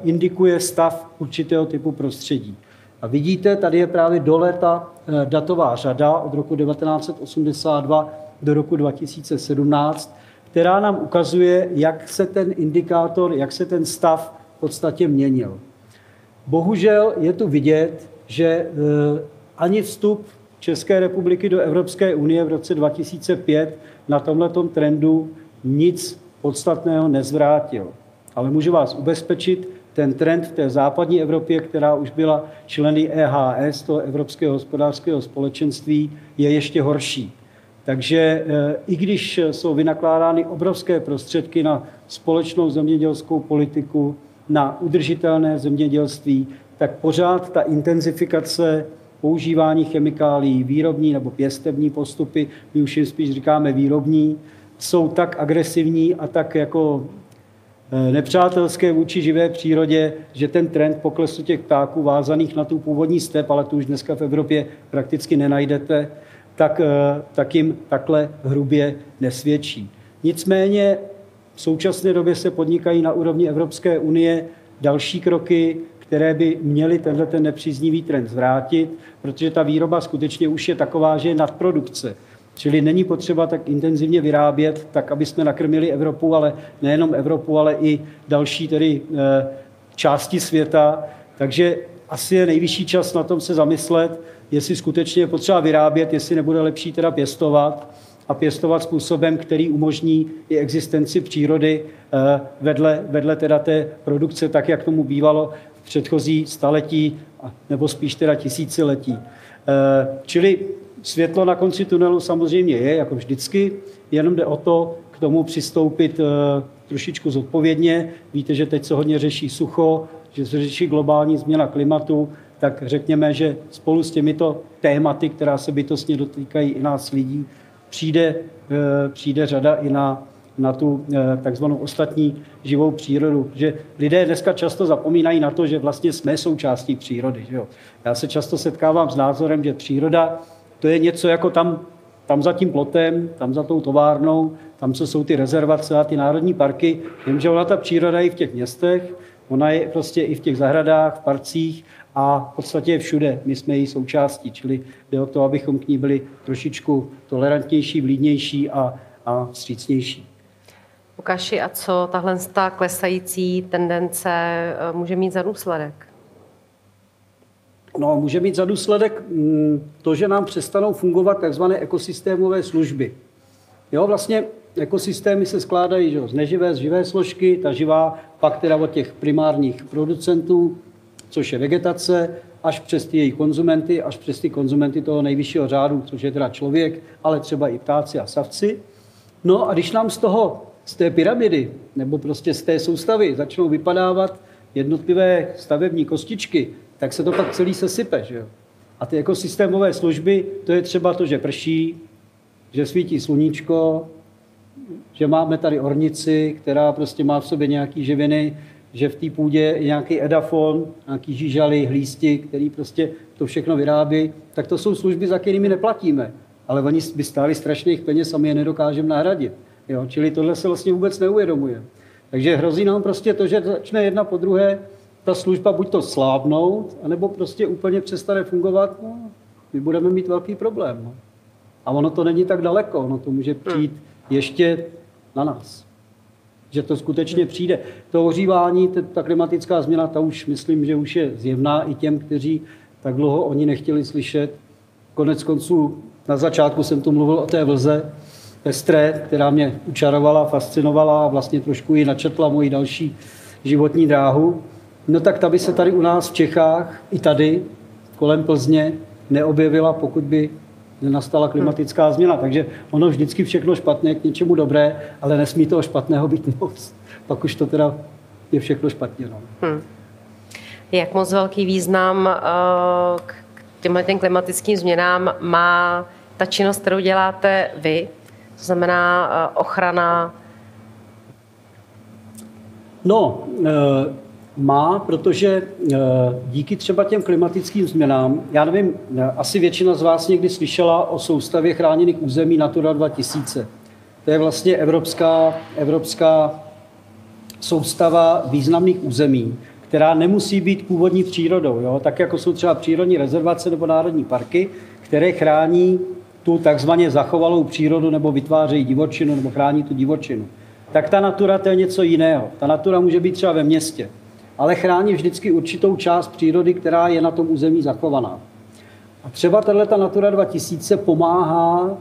indikuje stav určitého typu prostředí. A vidíte, tady je právě dole ta eh, datová řada od roku 1982 do roku 2017, která nám ukazuje, jak se ten indikátor, jak se ten stav v podstatě měnil. Bohužel je tu vidět, že eh, ani vstup České republiky do Evropské unie v roce 2005 na tomto trendu nic podstatného nezvrátil. Ale můžu vás ubezpečit, ten trend v té západní Evropě, která už byla členy EHS, toho Evropského hospodářského společenství, je ještě horší. Takže eh, i když jsou vynakládány obrovské prostředky na společnou zemědělskou politiku, na udržitelné zemědělství, tak pořád ta intenzifikace používání chemikálií, výrobní nebo pěstební postupy, my už jim spíš říkáme výrobní, jsou tak agresivní a tak jako nepřátelské vůči živé přírodě, že ten trend poklesu těch ptáků vázaných na tu původní step, ale tu už dneska v Evropě prakticky nenajdete, tak, eh, tak jim takhle hrubě nesvědčí. Nicméně v současné době se podnikají na úrovni Evropské unie další kroky, které by měly tenhle ten nepříznivý trend zvrátit, protože ta výroba skutečně už je taková, že je nadprodukce. Čili není potřeba tak intenzivně vyrábět, tak aby jsme nakrmili Evropu, ale nejenom Evropu, ale i další tedy eh, části světa. Takže asi je nejvyšší čas na tom se zamyslet, jestli skutečně je potřeba vyrábět, jestli nebude lepší teda pěstovat a pěstovat způsobem, který umožní i existenci přírody eh, vedle, vedle teda té produkce, tak jak tomu bývalo v předchozí staletí, nebo spíš teda tisíciletí. Eh, čili světlo na konci tunelu samozřejmě je, jako vždycky, jenom jde o to k tomu přistoupit eh, trošičku zodpovědně. Víte, že teď se hodně řeší sucho, že se řeší globální změna klimatu, tak řekněme, že spolu s těmito tématy, která se bytostně dotýkají i nás lidí, přijde, eh, přijde řada i na, na tu eh, takzvanou ostatní živou přírodu. Že lidé dneska často zapomínají na to, že vlastně jsme součástí přírody. Že jo? Já se často setkávám s názorem, že příroda to je něco jako tam, tam za tím plotem, tam za tou továrnou, tam, co jsou ty rezervace a ty národní parky, jenže ona ta příroda je i v těch městech, ona je prostě i v těch zahradách, v parcích a v podstatě je všude. My jsme její součástí, čili jde o to, abychom k ní byli trošičku tolerantnější, vlídnější a, a vstřícnější. Lukáši, a co tahle klesající tendence eh, může mít za důsledek? No, může mít za důsledek mm, to, že nám přestanou fungovat takzvané ekosystémové služby. Jo, vlastně ekosystémy se skládají že, z neživé, z živé složky, ta živá pak teda od těch primárních producentů, což je vegetace, až přes ty její konzumenty, až přes ty konzumenty toho nejvyššího řádu, což je teda člověk, ale třeba i ptáci a savci. No a když nám z toho, z té pyramidy, nebo prostě z té soustavy začnou vypadávat jednotlivé stavební kostičky, tak se to pak celý sesype. Že jo? A ty ekosystémové služby, to je třeba to, že prší, že svítí sluníčko, že máme tady ornici, která prostě má v sobě nějaký živiny, že v té půdě je nějaký edafon, nějaký žížaly, hlísti, který prostě to všechno vyrábí, tak to jsou služby, za kterými neplatíme. Ale oni by stáli strašných peněz a my je nedokážeme nahradit. Jo? Čili tohle se vlastně vůbec neuvědomuje. Takže hrozí nám prostě to, že začne jedna po druhé ta služba buď to slábnout, anebo prostě úplně přestane fungovat, no, my budeme mít velký problém. No. A ono to není tak daleko, ono to může přijít ještě na nás. Že to skutečně přijde. To ohřívání, ta klimatická změna, ta už myslím, že už je zjevná i těm, kteří tak dlouho oni nechtěli slyšet. Konec konců na začátku jsem tu mluvil o té vlze pestré, která mě učarovala, fascinovala a vlastně trošku i načetla moji další životní dráhu. No tak ta by se tady u nás v Čechách, i tady, kolem Plzně, neobjevila, pokud by nenastala klimatická změna. Takže ono vždycky všechno špatné k něčemu dobré, ale nesmí toho špatného být moc. Pak už to teda je všechno špatně. No. Hmm. Jak moc velký význam uh, k těmhle těm klimatickým změnám má ta činnost, kterou děláte vy? To znamená uh, ochrana No, uh, má, protože eh, díky třeba těm klimatickým změnám, já nevím, eh, asi většina z vás někdy slyšela o soustavě chráněných území Natura 2000. To je vlastně evropská, evropská soustava významných území, která nemusí být původní přírodou. Jo? Tak jako jsou třeba přírodní rezervace nebo národní parky, které chrání tu takzvaně zachovalou přírodu nebo vytvářejí divočinu nebo chrání tu divočinu. Tak ta natura to je něco jiného. Ta natura může být třeba ve městě ale chrání vždycky určitou část přírody, která je na tom území zachovaná. A třeba tato Natura 2000 pomáhá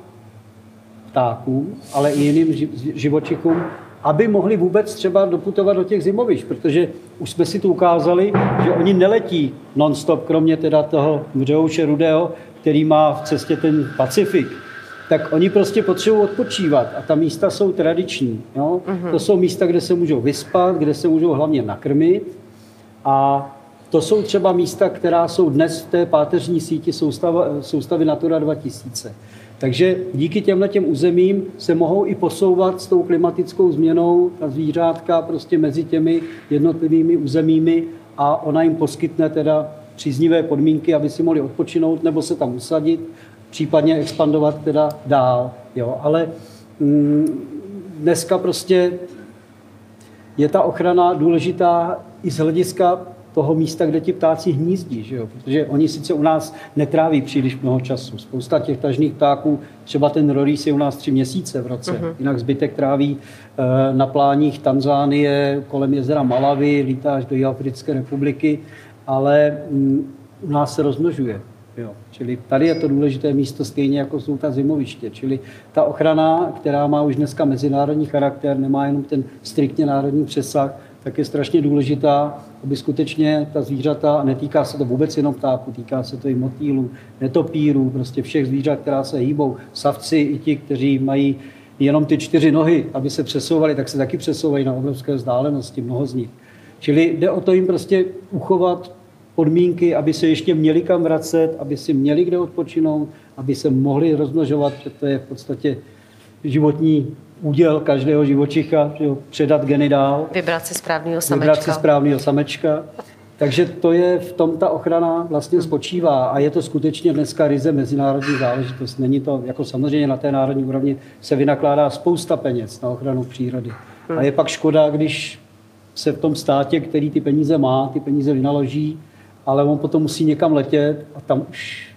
ptákům, ale i jiným živočichům, aby mohli vůbec třeba doputovat do těch zimovišť, protože už jsme si tu ukázali, že oni neletí non-stop, kromě teda toho Mřehouše Rudého, který má v cestě ten Pacifik, tak oni prostě potřebují odpočívat a ta místa jsou tradiční. Jo? Uh-huh. To jsou místa, kde se můžou vyspat, kde se můžou hlavně nakrmit a to jsou třeba místa, která jsou dnes v té páteřní síti soustava, soustavy Natura 2000. Takže díky těmhle těm územím se mohou i posouvat s tou klimatickou změnou ta zvířátka prostě mezi těmi jednotlivými územími a ona jim poskytne teda příznivé podmínky, aby si mohli odpočinout nebo se tam usadit, případně expandovat teda dál. Jo. Ale mm, dneska prostě je ta ochrana důležitá i z hlediska toho místa, kde ti ptáci hnízdí, že jo? protože oni sice u nás netráví příliš mnoho času. Spousta těch tažných ptáků, třeba ten rorís je u nás tři měsíce v roce, uh-huh. jinak zbytek tráví uh, na pláních Tanzánie, kolem jezera Malavy, lítá až do Jihoafrické republiky, ale um, u nás se rozmnožuje. Jo. Čili tady je to důležité místo stejně jako jsou ta zimoviště. Čili ta ochrana, která má už dneska mezinárodní charakter, nemá jenom ten striktně národní přesah, tak je strašně důležitá, aby skutečně ta zvířata, a netýká se to vůbec jenom ptáků, týká se to i motýlů, netopírů, prostě všech zvířat, která se hýbou, savci i ti, kteří mají jenom ty čtyři nohy, aby se přesouvali, tak se taky přesouvají na obrovské vzdálenosti, mnoho z nich. Čili jde o to jim prostě uchovat podmínky, aby se ještě měli kam vracet, aby si měli kde odpočinout, aby se mohli rozmnožovat, protože to je v podstatě životní úděl každého živočicha, jo, předat geny dál. Vybrat si správného samečka. Vybrat si správného samečka. Takže to je v tom ta ochrana vlastně spočívá a je to skutečně dneska ryze mezinárodní záležitost. Není to, jako samozřejmě na té národní úrovni se vynakládá spousta peněz na ochranu přírody. A je pak škoda, když se v tom státě, který ty peníze má, ty peníze vynaloží, ale on potom musí někam letět a tam už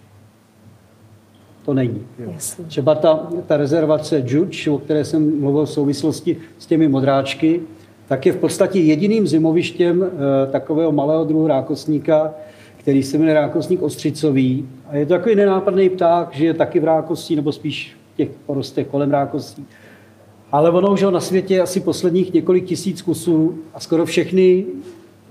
to není. Jo. Třeba ta, ta rezervace Džuč, o které jsem mluvil v souvislosti s těmi modráčky, tak je v podstatě jediným zimovištěm e, takového malého druhu rákosníka, který se jmenuje rákosník ostřicový. A je to takový nenápadný pták, že je taky v rákostí, nebo spíš v těch porostech kolem rákostí. Ale ono už na světě asi posledních několik tisíc kusů a skoro všechny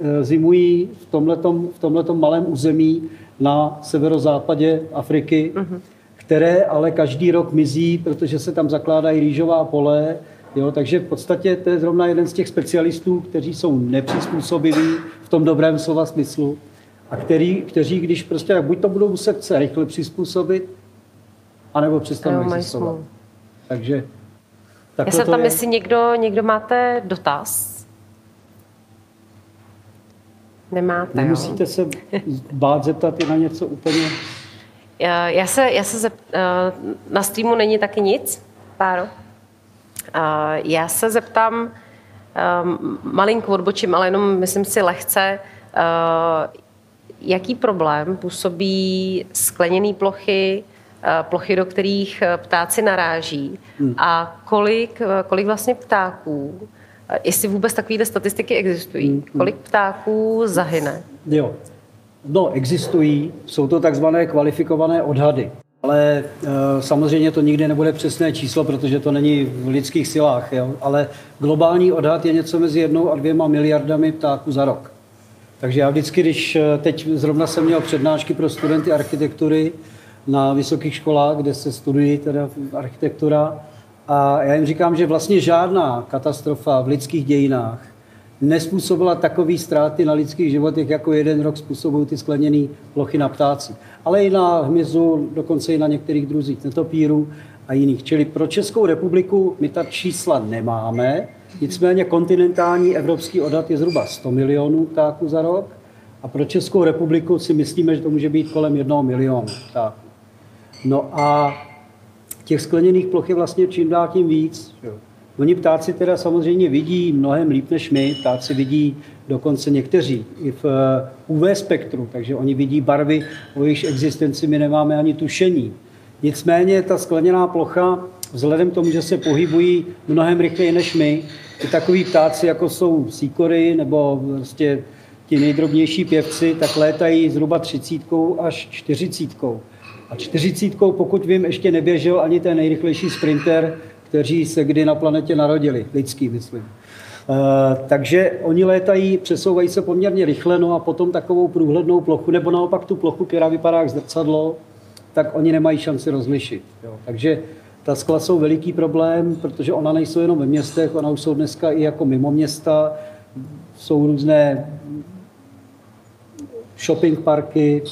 e, zimují v tomhletom, v tomhletom malém území na severozápadě Afriky. Uh-huh které ale každý rok mizí, protože se tam zakládají rýžová pole, Jo, takže v podstatě to je zrovna jeden z těch specialistů, kteří jsou nepřizpůsobiví v tom dobrém slova smyslu a který, kteří, když prostě buď to budou muset se rychle přizpůsobit, anebo přestanou existovat. Takže Já se tam, je... jestli někdo, někdo máte dotaz. Nemáte, Nemusíte jo? se bát zeptat i na něco úplně já se, já se zep, eh, na streamu není taky nic, Páro. Eh, já se zeptám, malinko odbočím, ale jenom myslím si lehce, jaký problém působí skleněné plochy, plochy, do kterých ptáci naráží hmm. a kolik, kolik vlastně ptáků, jestli vůbec takové statistiky existují, hmm. kolik ptáků zahyne? Jo, No, existují, jsou to takzvané kvalifikované odhady. Ale e, samozřejmě to nikdy nebude přesné číslo, protože to není v lidských silách. Jo? Ale globální odhad je něco mezi jednou a dvěma miliardami ptáků za rok. Takže já vždycky, když e, teď zrovna jsem měl přednášky pro studenty architektury na vysokých školách, kde se studují teda architektura, a já jim říkám, že vlastně žádná katastrofa v lidských dějinách nespůsobila takové ztráty na lidských životech, jako jeden rok způsobují ty skleněné plochy na ptáci. Ale i na hmyzu, dokonce i na některých druzích netopírů a jiných. Čili pro Českou republiku my ta čísla nemáme, nicméně kontinentální evropský odhad je zhruba 100 milionů ptáků za rok a pro Českou republiku si myslíme, že to může být kolem jednoho milionu ptáků. No a těch skleněných ploch je vlastně čím dál tím víc. Jo. Oni ptáci teda samozřejmě vidí mnohem líp než my, ptáci vidí dokonce někteří i v eh, UV spektru, takže oni vidí barvy, o jejichž existenci my nemáme ani tušení. Nicméně ta skleněná plocha, vzhledem k tomu, že se pohybují mnohem rychleji než my, i takový ptáci, jako jsou síkory nebo prostě ti nejdrobnější pěvci, tak létají zhruba třicítkou až čtyřicítkou. A čtyřicítkou, pokud vím, ještě neběžel ani ten nejrychlejší sprinter, kteří se kdy na planetě narodili, lidský, myslím. Uh, takže oni létají, přesouvají se poměrně rychle, no a potom takovou průhlednou plochu, nebo naopak tu plochu, která vypadá jak zrcadlo, tak oni nemají šanci rozlišit. Jo. Takže ta skla jsou veliký problém, protože ona nejsou jenom ve městech, ona už jsou dneska i jako mimo města. Jsou různé shopping parky,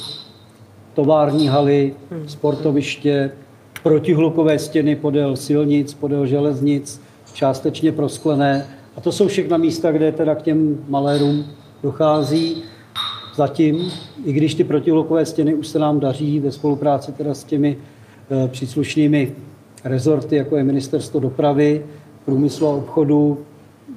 tovární haly, sportoviště, protihlukové stěny podél silnic, podél železnic, částečně prosklené. A to jsou všechna místa, kde teda k těm malérům dochází. Zatím, i když ty protihlukové stěny už se nám daří ve spolupráci teda s těmi e, příslušnými rezorty, jako je Ministerstvo dopravy, průmyslu a obchodu,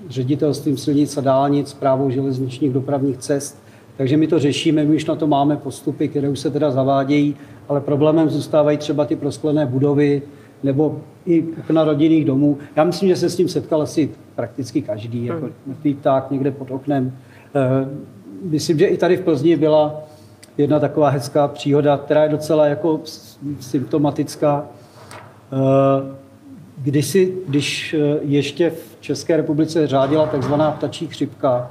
ředitelstvím silnic a dálnic, právou železničních dopravních cest. Takže my to řešíme, my už na to máme postupy, které už se teda zavádějí, ale problémem zůstávají třeba ty prosklené budovy nebo i na rodinných domů. Já myslím, že se s tím setkal asi prakticky každý, jako mrtvý pták někde pod oknem. Eh, myslím, že i tady v Plzni byla jedna taková hezká příhoda, která je docela jako symptomatická. Eh, kdysi, když eh, ještě v České republice řádila takzvaná ptačí chřipka,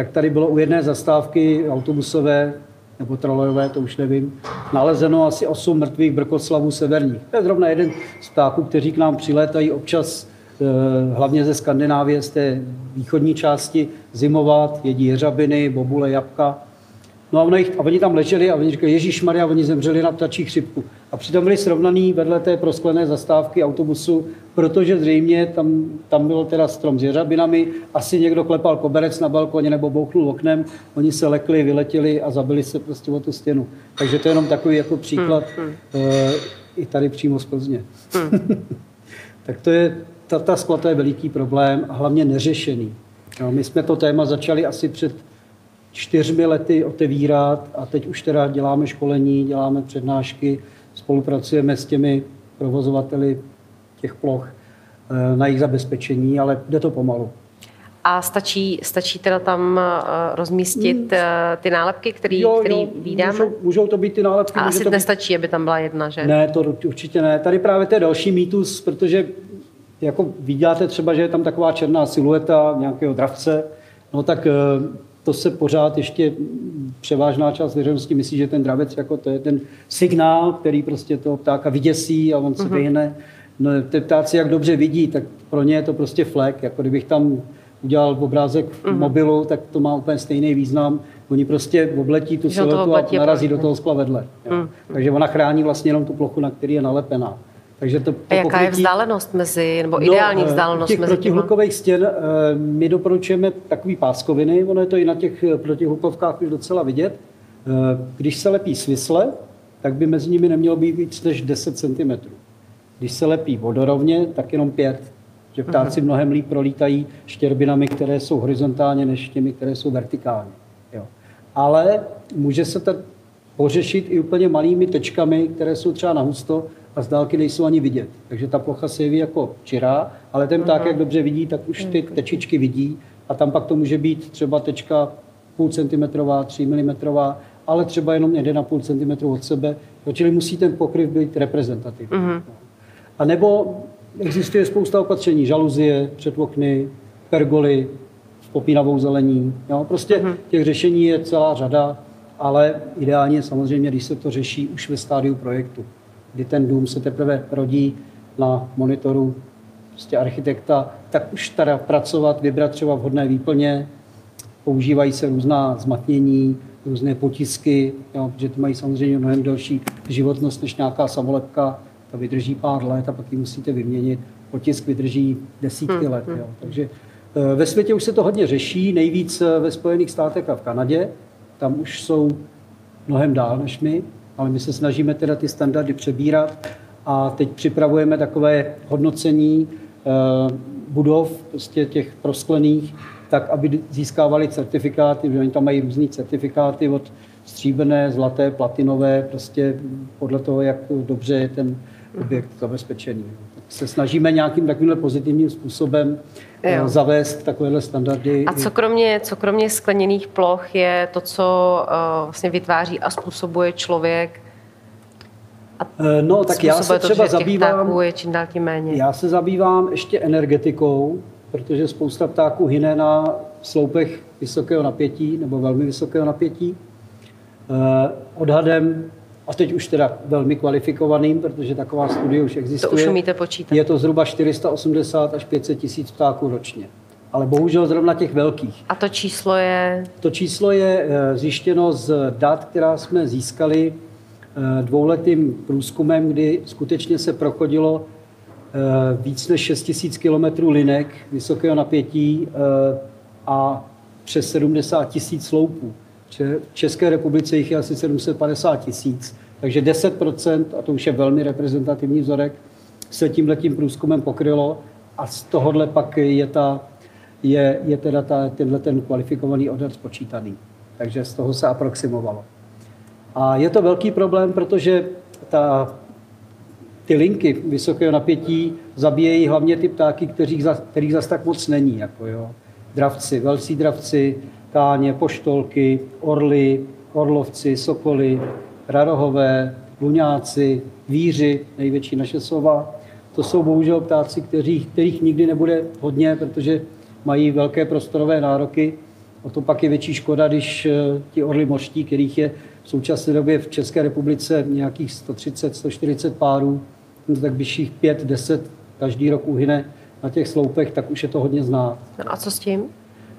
tak tady bylo u jedné zastávky autobusové nebo trolejové, to už nevím, nalezeno asi 8 mrtvých brkoslavů severních. To je zrovna jeden z ptáků, kteří k nám přilétají občas eh, hlavně ze Skandinávie, z té východní části, zimovat, jedí jeřabiny, bobule, jabka. No a oni, tam leželi a oni říkali, Ježíš Maria, oni zemřeli na ptačí chřipku. A přitom byli srovnaný vedle té prosklené zastávky autobusu, protože zřejmě tam, tam byl teda strom s jeřabinami, asi někdo klepal koberec na balkoně nebo bouchnul oknem, oni se lekli, vyletěli a zabili se prostě o tu stěnu. Takže to je jenom takový jako příklad hmm, hmm. Uh, i tady přímo z Plzně. Hmm. tak to je, ta, ta skla to je veliký problém a hlavně neřešený. No, my jsme to téma začali asi před čtyřmi lety otevírat a teď už teda děláme školení, děláme přednášky, spolupracujeme s těmi provozovateli těch ploch eh, na jejich zabezpečení, ale jde to pomalu. A stačí, stačí teda tam eh, rozmístit hmm. eh, ty nálepky, který, jo, který vídáme? Můžou, můžou to být ty nálepky. A asi to nestačí, být... aby tam byla jedna, že? Ne, to určitě ne. Tady právě to je další mýtus, protože jako vidíte třeba, že je tam taková černá silueta nějakého dravce, no tak to se pořád ještě převážná část veřejnosti myslí, že ten dravec jako to je ten signál, který prostě toho ptáka vyděsí a on se vyhne. No, ty ptáci, jak dobře vidí, tak pro ně je to prostě flek. Jako kdybych tam udělal obrázek v uh-huh. mobilu, tak to má úplně stejný význam. Oni prostě obletí tu siluetu a narazí do toho skla vedle. Uh-huh. Takže ona chrání vlastně jenom tu plochu, na který je nalepená. Takže to, to A jaká pokrytí... je vzdálenost mezi, nebo no, ideální vzdálenost těch mezi protihlukových stěn eh, my doporučujeme takový páskoviny, ono je to i na těch eh, protihlukovkách už docela vidět. Když se lepí svisle, tak by mezi nimi nemělo být víc než 10 cm. Když se lepí vodorovně, tak jenom 5 že ptáci mhm. mnohem líp prolítají štěrbinami, které jsou horizontálně, než těmi, které jsou vertikálně. Jo. Ale může se to pořešit i úplně malými tečkami, které jsou třeba na husto, a z dálky nejsou ani vidět. Takže ta plocha se jeví jako čirá, ale ten pták, jak dobře vidí, tak už ty tečičky vidí a tam pak to může být třeba tečka půl centimetrová, 3 milimetrová, ale třeba jenom 1,5 cm od sebe, čili musí ten pokryv být reprezentativní. Mm-hmm. A nebo existuje spousta opatření, žaluzie, předokny, pergoly, popínavou zelení. Jo? Prostě mm-hmm. těch řešení je celá řada, ale ideálně samozřejmě, když se to řeší už ve stádiu projektu kdy ten dům se teprve rodí na monitoru prostě architekta, tak už teda pracovat, vybrat třeba vhodné výplně, používají se různá zmatnění, různé potisky, jo, protože ty mají samozřejmě mnohem delší životnost než nějaká samolepka, ta vydrží pár let a pak ji musíte vyměnit. Potisk vydrží desítky hmm, let. Hmm. Jo. Takže eh, ve světě už se to hodně řeší, nejvíc eh, ve Spojených státech a v Kanadě. Tam už jsou mnohem dál než my ale my se snažíme teda ty standardy přebírat a teď připravujeme takové hodnocení eh, budov, prostě těch prosklených, tak, aby získávali certifikáty, že oni tam mají různé certifikáty od stříbrné, zlaté, platinové, prostě podle toho, jak dobře je ten objekt zabezpečený. Tak se snažíme nějakým takovýmhle pozitivním způsobem jo. zavést takovéhle standardy. A co kromě, co kromě skleněných ploch je to, co uh, vlastně vytváří a způsobuje člověk Eh, no, tak já se to, třeba těch zabývám... je čím dál tím méně. Já se zabývám ještě energetikou, protože spousta ptáků hyne na sloupech vysokého napětí nebo velmi vysokého napětí. Eh, odhadem, a teď už teda velmi kvalifikovaným, protože taková studie už existuje. To už umíte počítat. Je to zhruba 480 až 500 tisíc ptáků ročně. Ale bohužel zrovna těch velkých. A to číslo je? To číslo je eh, zjištěno z dat, která jsme získali eh, dvouletým průzkumem, kdy skutečně se prochodilo víc než 6 000 km linek vysokého napětí a přes 70 tisíc sloupů. V České republice jich je asi 750 tisíc, takže 10%, a to už je velmi reprezentativní vzorek, se tímhletím průzkumem pokrylo a z tohohle pak je, ta, je, je teda ta, tenhle ten kvalifikovaný odhad spočítaný. Takže z toho se aproximovalo. A je to velký problém, protože ta, ty linky vysokého napětí zabíjejí hlavně ty ptáky, kterých, za, kterých zas tak moc není. Jako jo. Dravci, velcí dravci, káně, poštolky, orly, orlovci, sokoly, rarohové, luňáci, víři, největší naše sova. To jsou bohužel ptáci, kteří, kterých nikdy nebude hodně, protože mají velké prostorové nároky. O to pak je větší škoda, když eh, ti orly mořští, kterých je v současné době v České republice nějakých 130-140 párů, no tak vyšších 5-10 každý rok uhyne na těch sloupech, tak už je to hodně znát. No a co s tím?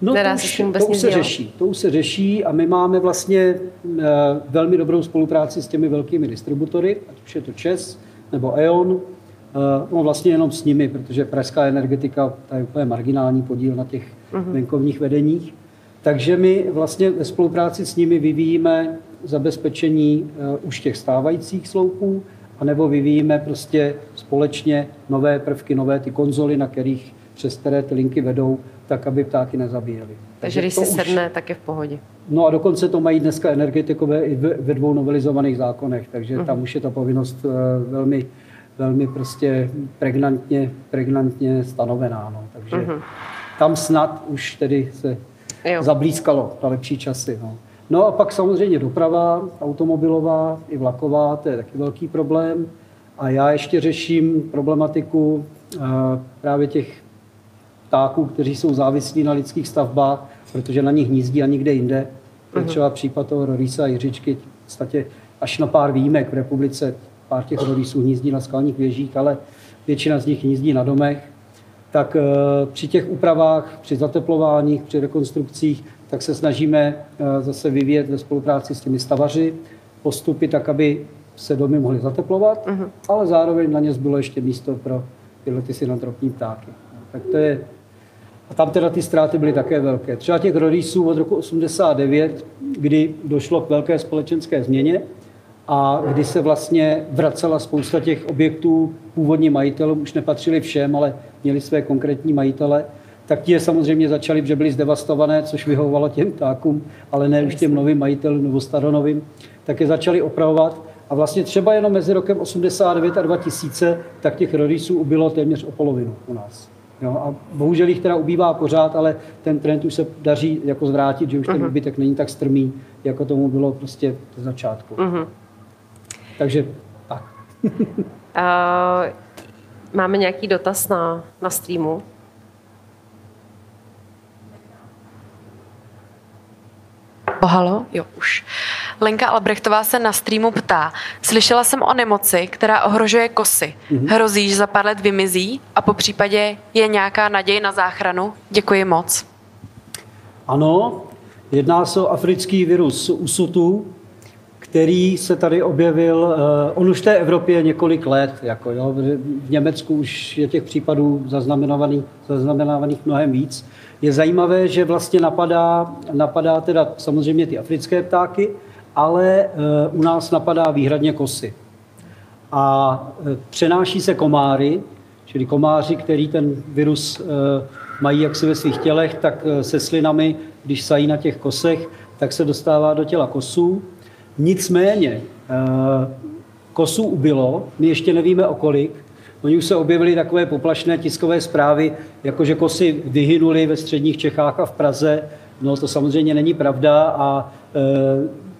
No, to už, to už se řeší. To už se řeší a my máme vlastně uh, velmi dobrou spolupráci s těmi velkými distributory, ať už je to ČES nebo E.ON, uh, no vlastně jenom s nimi, protože pražská energetika to je úplně marginální podíl na těch uh-huh. venkovních vedeních. Takže my vlastně ve spolupráci s nimi vyvíjíme zabezpečení uh, už těch stávajících sloupů, anebo vyvíjíme prostě společně nové prvky, nové ty konzoly, na kterých přes které ty linky vedou, tak aby ptáky nezabíjeli. Takže když si sedne, tak je v pohodě. No a dokonce to mají dneska energetikové i ve dvou novelizovaných zákonech, takže uh-huh. tam už je ta povinnost eh, velmi, velmi prostě pregnantně, pregnantně stanovená. No. Takže uh-huh. tam snad už tedy se jo. zablízkalo na lepší časy. No. no a pak samozřejmě doprava automobilová i vlaková, to je taky velký problém. A já ještě řeším problematiku uh, právě těch ptáků, kteří jsou závislí na lidských stavbách, protože na nich hnízdí a nikde jinde. Mhm. třeba případ toho Rorisa a Jiřičky, v podstatě až na pár výjimek v republice, pár těch Rorisů hnízdí na skalních věžích, ale většina z nich hnízdí na domech. Tak eh, při těch úpravách, při zateplováních, při rekonstrukcích, tak se snažíme eh, zase vyvíjet ve spolupráci s těmi stavaři postupy tak, aby se domy mohly zateplovat, uh-huh. ale zároveň na ně zbylo ještě místo pro tyhle ty synantropní ptáky. Tak to je a tam teda ty ztráty byly také velké. Třeba těch rodísů od roku 89, kdy došlo k velké společenské změně a kdy se vlastně vracela spousta těch objektů původním majitelům, už nepatřili všem, ale měli své konkrétní majitele, tak ti je samozřejmě začali, že byly zdevastované, což vyhovovalo těm ptákům, ale ne už těm novým majitelům nebo staronovým, tak je začali opravovat. A vlastně třeba jenom mezi rokem 89 a 2000, tak těch rodísů ubylo téměř o polovinu u nás. Jo, a bohužel jich teda ubývá pořád, ale ten trend už se daří jako zvrátit, že už uh-huh. ten ubytek není tak strmý, jako tomu bylo prostě z začátku. Uh-huh. Takže tak. uh, máme nějaký dotaz na, na streamu? Oh, halo? Jo, už. Lenka Albrechtová se na streamu ptá. Slyšela jsem o nemoci, která ohrožuje kosy. Mm-hmm. Hrozí, že za pár let vymizí a po případě je nějaká naděj na záchranu? Děkuji moc. Ano, jedná se o africký virus USUTu, který se tady objevil, uh, on už v té Evropě několik let, jako jo, v Německu už je těch případů zaznamenávaných, zaznamenávaných mnohem víc. Je zajímavé, že vlastně napadá, napadá teda samozřejmě ty africké ptáky, ale eh, u nás napadá výhradně kosy. A eh, přenáší se komáry, čili komáři, který ten virus eh, mají jaksi ve svých tělech, tak se slinami, když sají na těch kosech, tak se dostává do těla kosů. Nicméně kosů ubylo, my ještě nevíme o kolik. Oni už se objevily takové poplašné tiskové zprávy, jako že kosy vyhynuly ve středních Čechách a v Praze. No to samozřejmě není pravda a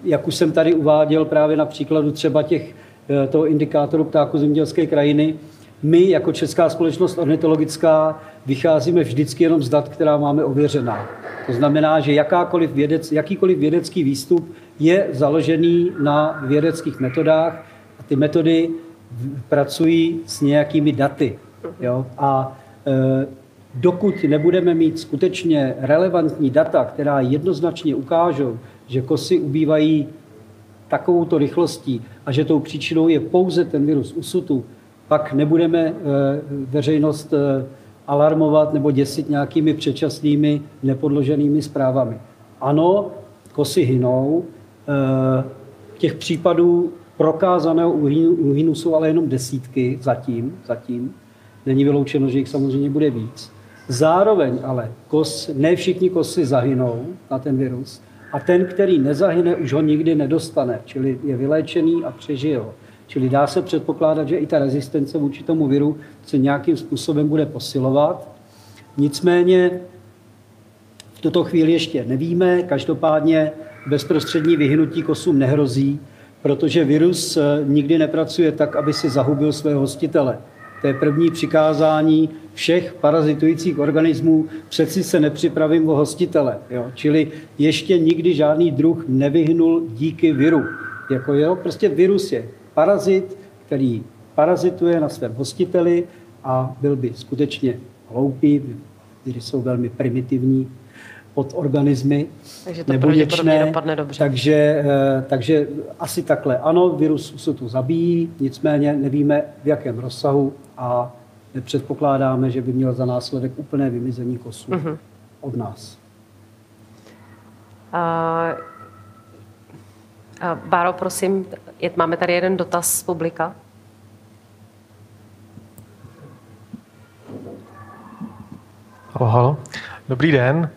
jak už jsem tady uváděl právě na příkladu třeba těch eh, toho indikátoru ptáku zemědělské krajiny. My jako Česká společnost ornitologická vycházíme vždycky jenom z dat, která máme ověřená. To znamená, že jakákoliv vědec, jakýkoliv vědecký výstup je založený na vědeckých metodách a ty metody pracují s nějakými daty. Jo? A e, dokud nebudeme mít skutečně relevantní data, která jednoznačně ukážou, že kosy ubývají takovouto rychlostí a že tou příčinou je pouze ten virus usutu, pak nebudeme e, veřejnost e, alarmovat nebo děsit nějakými předčasnými nepodloženými zprávami. Ano, kosy hynou, e, těch případů prokázaného úhynu jsou ale jenom desítky zatím, zatím. Není vyloučeno, že jich samozřejmě bude víc. Zároveň ale kos, ne všichni kosy zahynou na ten virus a ten, který nezahyne, už ho nikdy nedostane, čili je vyléčený a přežije ho. Čili dá se předpokládat, že i ta rezistence vůči tomu viru se nějakým způsobem bude posilovat. Nicméně v tuto chvíli ještě nevíme, každopádně bezprostřední vyhnutí kosům nehrozí, protože virus eh, nikdy nepracuje tak, aby si zahubil své hostitele. To je první přikázání všech parazitujících organismů. Přeci se nepřipravím o hostitele. Jo? Čili ještě nikdy žádný druh nevyhnul díky viru. Jako jo, prostě virus je parazit, který parazituje na svém hostiteli a byl by skutečně hloupý, viry jsou velmi primitivní pod organismy, takže to nebuněčné, dopadne dobře. Takže, eh, takže asi takhle. Ano, virus se tu zabíjí, nicméně nevíme v jakém rozsahu a nepředpokládáme, že by měl za následek úplné vymizení kosů uh-huh. od nás. Uh, uh, Báro, prosím, je, máme tady jeden dotaz z publika. Halo, halo. Dobrý den.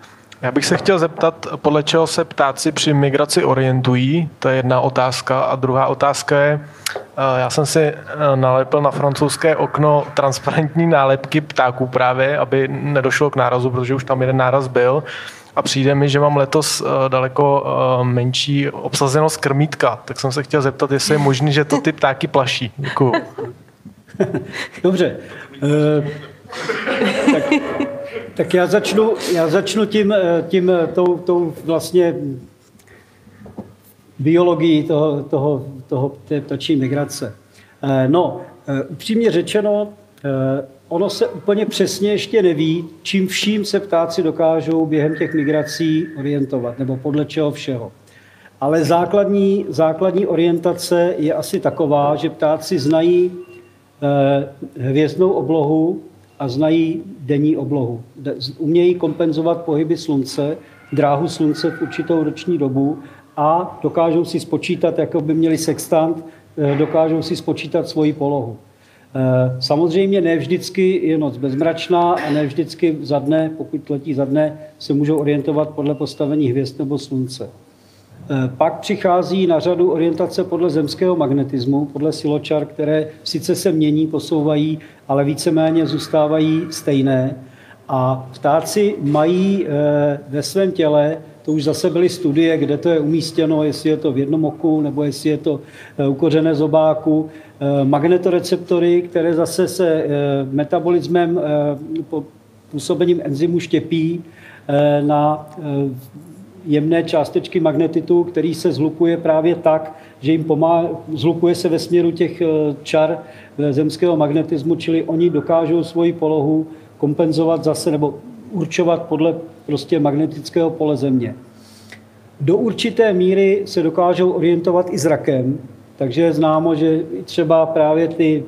Já bych se chtěl zeptat, podle čeho se ptáci při migraci orientují, to je jedna otázka. A druhá otázka je, eh, já jsem si eh, nalepil na francouzské okno transparentní nálepky ptáků právě, aby nedošlo k nárazu, protože už tam jeden náraz byl. A přijde mi, že mám letos eh, daleko menší obsazenost krmítka, tak jsem se chtěl zeptat, jestli je možné, že to ty ptáky plaší. Děkuju. Dobře. Uh, tak tak já začnu, já začnu tím, eh, tím eh, tou, tou vlastně biologií toho, toho, toho, té ptačí migrace. Eh, no, upřímně řečeno, ono se úplně přesně ještě neví, čím vším se ptáci dokážou během těch migrací orientovat, nebo podle čeho všeho. Ale základní, základní orientace je asi taková, že ptáci znají hvězdnou oblohu, a znají denní oblohu. Umějí kompenzovat pohyby slunce, dráhu slunce v určitou roční dobu a dokážou si spočítat, jako by měli sextant, eh, dokážou si spočítat svoji polohu. Eh, samozřejmě ne vždycky je noc bezmračná a ne vždycky za dne, pokud letí za dne, se můžou orientovat podle postavení hvězd nebo slunce. Eh, pak přichází na řadu orientace podle zemského magnetismu, podle siločar, které sice se mění, posouvají, ale víceméně zůstávají stejné. A ptáci mají eh, ve svém těle, to už zase byly studie, kde to je umístěno, jestli je to v jednom oku, nebo jestli je to eh, u kořené zobáku, magnetoreceptory, které zase se metabolismem, působením enzymu štěpí na jemné částečky magnetitu, který se zhlukuje právě tak, že jim pomáhá, zhlukuje se ve směru těch eh, čar eh, zemského magnetismu, čili oni dokážou svoji polohu kompenzovat zase nebo určovat podle prostě magnetického pole Země. Do určité míry se dokážou orientovat i zrakem, takže je známo, že třeba právě ty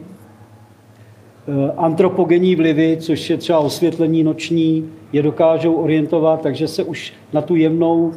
antropogenní vlivy, což je třeba osvětlení noční, je dokážou orientovat, takže se už na tu jemnou,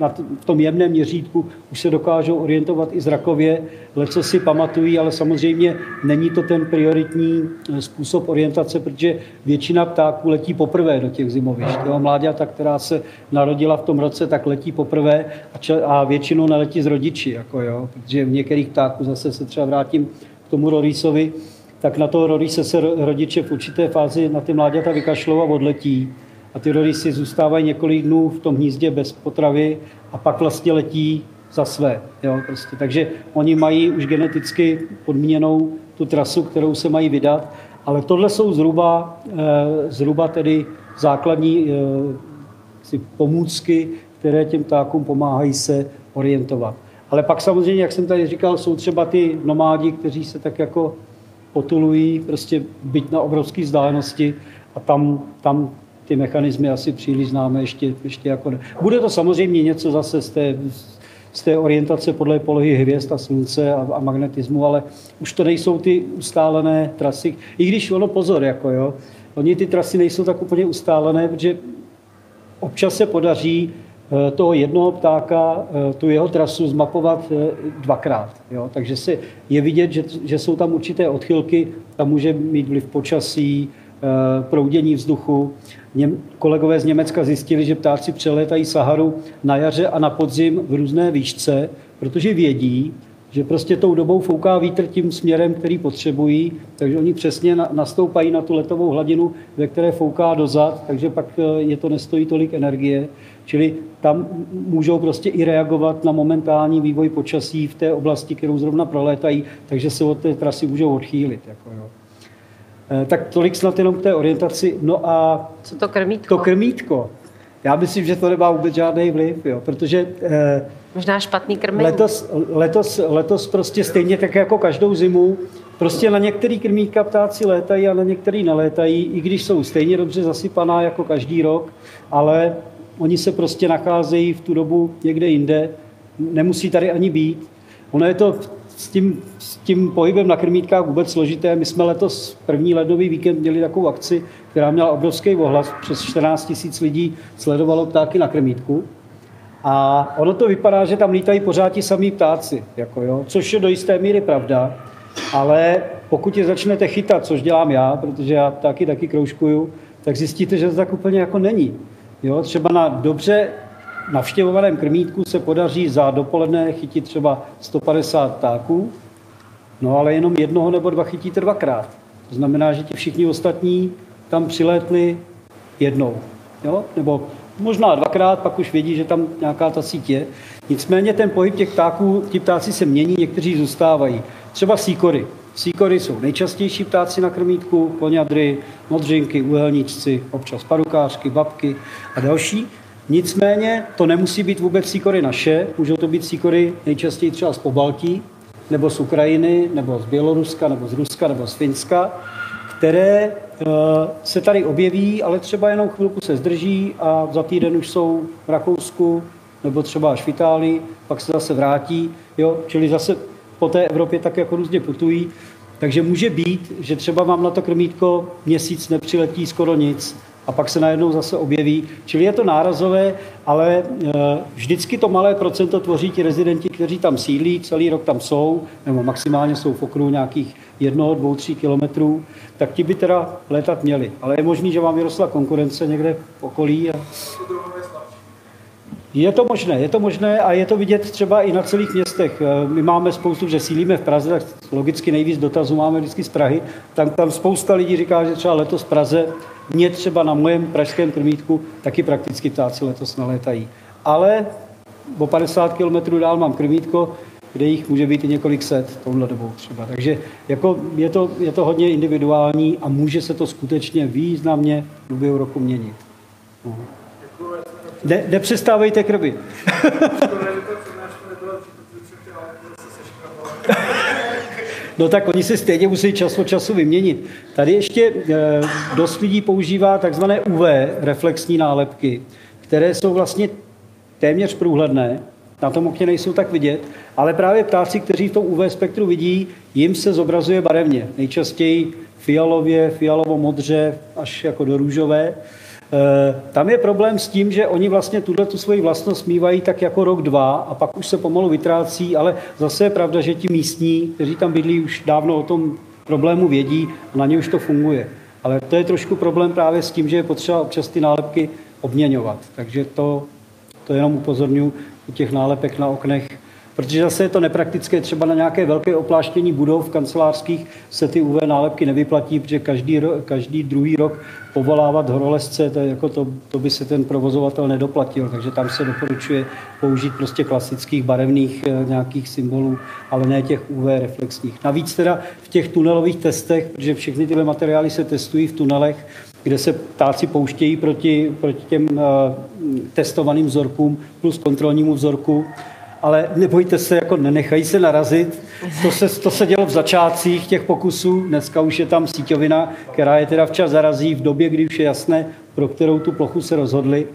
na t- v tom jemném měřítku už se dokážou orientovat i zrakově, co si pamatují, ale samozřejmě není to ten prioritní eh, způsob orientace, protože většina ptáků letí poprvé do těch zimovišť. Jo? Mláďata, která se narodila v tom roce, tak letí poprvé a, č- a většinou neletí s rodiči, jako jo? protože v některých ptáků zase se třeba vrátím k tomu Rorisovi, tak na toho rodise se rodiče v určité fázi na ty mláďata vykašlou a odletí. A ty rodisy zůstávají několik dnů v tom hnízdě bez potravy a pak vlastně letí za své. Jo, prostě. Takže oni mají už geneticky podmíněnou tu trasu, kterou se mají vydat, ale tohle jsou zhruba, eh, zhruba tedy základní eh, pomůcky, které těm ptákům pomáhají se orientovat. Ale pak samozřejmě, jak jsem tady říkal, jsou třeba ty nomádi, kteří se tak jako potulují, prostě byť na obrovské vzdálenosti a tam, tam ty mechanismy asi příliš známe ještě, ještě jako ne. Bude to samozřejmě něco zase z té, z té orientace podle polohy hvězd a slunce a, a magnetismu, ale už to nejsou ty ustálené trasy. I když ono pozor, jako jo, oni ty trasy nejsou tak úplně ustálené, protože občas se podaří toho jednoho ptáka, eh, tu jeho trasu zmapovat eh, dvakrát. Jo? Takže se je vidět, že, že jsou tam určité odchylky, tam může mít vliv počasí, proudění vzduchu. Něm, kolegové z Německa zjistili, že ptáci přelétají Saharu na jaře a na podzim v různé výšce, protože vědí, že prostě tou dobou fouká vítr tím směrem, který potřebují, takže oni přesně nastoupají na tu letovou hladinu, ve které fouká dozad, takže pak eh, je to nestojí tolik energie. Čili tam můžou prostě i reagovat na momentální vývoj počasí v té oblasti, kterou zrovna prolétají, takže se od té trasy můžou odchýlit. Jako jo. Eh, tak tolik snad jenom k té orientaci. No a co to krmítko? To krmítko. Já myslím, že to nemá vůbec žádný vliv, jo, protože... Eh, Možná špatný krmení. Letos, letos, letos prostě stejně tak jako každou zimu, prostě na některý krmítka ptáci létají a na některý nelétají, i když jsou stejně dobře zasypaná jako každý rok, ale oni se prostě nacházejí v tu dobu někde jinde, nemusí tady ani být. Ono je to s tím, s tím pohybem na krmítkách vůbec složité. My jsme letos první ledový víkend měli takovou akci, která měla obrovský ohlas. Přes 14 tisíc lidí sledovalo ptáky na krmítku. A ono to vypadá, že tam lítají pořád ti samý ptáci, jako jo, což je do jisté míry pravda, ale pokud je začnete chytat, což dělám já, protože já taky taky kroužkuju, tak zjistíte, že to tak úplně jako není. Jo, třeba na dobře navštěvovaném krmítku se podaří za dopoledne chytit třeba 150 ptáků, no ale jenom jednoho nebo dva chytíte dvakrát. To znamená, že ti všichni ostatní tam přilétli jednou. Jo? Nebo možná dvakrát, pak už vědí, že tam nějaká ta síť je. Nicméně ten pohyb těch ptáků, ti ptáci se mění, někteří zůstávají. Třeba síkory. Síkory jsou nejčastější ptáci na krmítku, poňadry, modřinky, uhelníčci, občas parukářky, babky a další. Nicméně to nemusí být vůbec síkory naše, můžou to být síkory nejčastěji třeba z Pobaltí, nebo z Ukrajiny, nebo z Běloruska, nebo z Ruska, nebo z Finska, které eh, se tady objeví, ale třeba jenom chvilku se zdrží a za týden už jsou v Rakousku, nebo třeba až v Itálii, pak se zase vrátí, jo? čili zase po té Evropě tak jako různě putují. Takže může být, že třeba vám na to krmítko měsíc nepřiletí skoro nic, a pak se najednou zase objeví. Čili je to nárazové, ale eh, vždycky to malé procento tvoří ti rezidenti, kteří tam sídlí, celý rok tam jsou, nebo maximálně jsou v okruhu nějakých jednoho, dvou, tří kilometrů, tak ti by teda létat měli. Ale je možný, že vám vyrostla konkurence někde v okolí. A... Je to možné, je to možné a je to vidět třeba i na celých městech. Eh, my máme spoustu, že sílíme v Praze, tak logicky nejvíc dotazů máme vždycky z Prahy. Tam, tam spousta lidí říká, že třeba letos v Praze mě třeba na mojem pražském krmítku taky prakticky ptáci letos nalétají. Ale o 50 km dál mám krmítko, kde jich může být i několik set touhle dobou třeba. Takže jako je, to, je to hodně individuální a může se to skutečně významně v roku měnit. No. Ne, nepřestávejte krby. No tak oni se stejně musí čas od času vyměnit. Tady ještě eh, dost lidí používá takzvané UV reflexní nálepky, které jsou vlastně téměř průhledné, na tom okně nejsou tak vidět, ale právě ptáci, kteří v tom UV spektru vidí, jim se zobrazuje barevně. Nejčastěji fialově, fialovo-modře, až jako do růžové. Eh, tam je problém s tím, že oni vlastně tuhle tu svoji vlastnost mývají tak jako rok, dva a pak už se pomalu vytrácí, ale zase je pravda, že ti místní, kteří tam bydlí, už dávno o tom problému vědí a na ně už to funguje. Ale to je trošku problém právě s tím, že je potřeba občas ty nálepky obměňovat. Takže to, to jenom upozorňuji u těch nálepek na oknech. Protože zase je to nepraktické, třeba na nějaké velké opláštění budov kancelářských se ty UV nálepky nevyplatí, protože každý, ro, každý druhý rok povolávat horolezce, to, jako to, to by se ten provozovatel nedoplatil, takže tam se doporučuje použít prostě klasických barevných eh, nějakých symbolů, ale ne těch UV reflexních. Navíc teda v těch tunelových testech, protože všechny tyhle materiály se testují v tunelech, kde se ptáci pouštějí proti, proti těm uh, testovaným vzorkům plus kontrolnímu vzorku, ale nebojte se, jako nenechají se narazit. To se, to se dělo v začátcích těch pokusů, dneska už je tam síťovina, která je teda včas zarazí v době, kdy už je jasné, pro kterou tu plochu se rozhodli.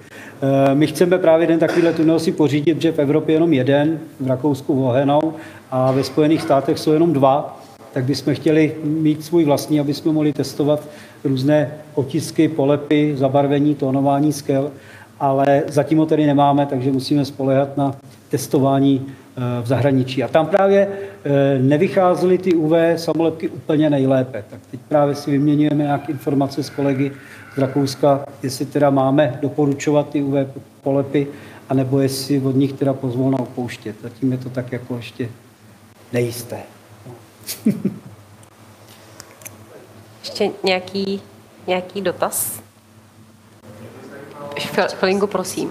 Eh, my chceme právě jeden takovýhle tunel si pořídit, že v Evropě jenom jeden, v Rakousku Vohenou a ve Spojených státech jsou jenom dva, tak bychom chtěli mít svůj vlastní, aby jsme mohli testovat různé otisky, polepy, zabarvení, tónování skel, ale zatím ho tedy nemáme, takže musíme spolehat na testování eh, v zahraničí. A tam právě eh, nevycházely ty UV samolepky úplně nejlépe. Tak teď právě si vyměňujeme nějaké informace s kolegy z Rakouska, jestli teda máme doporučovat ty UV polepy, anebo jestli od nich teda pozvolna opouštět. Zatím je to tak jako ještě nejisté. Ještě nějaký, nějaký dotaz? Chvilinku, prosím.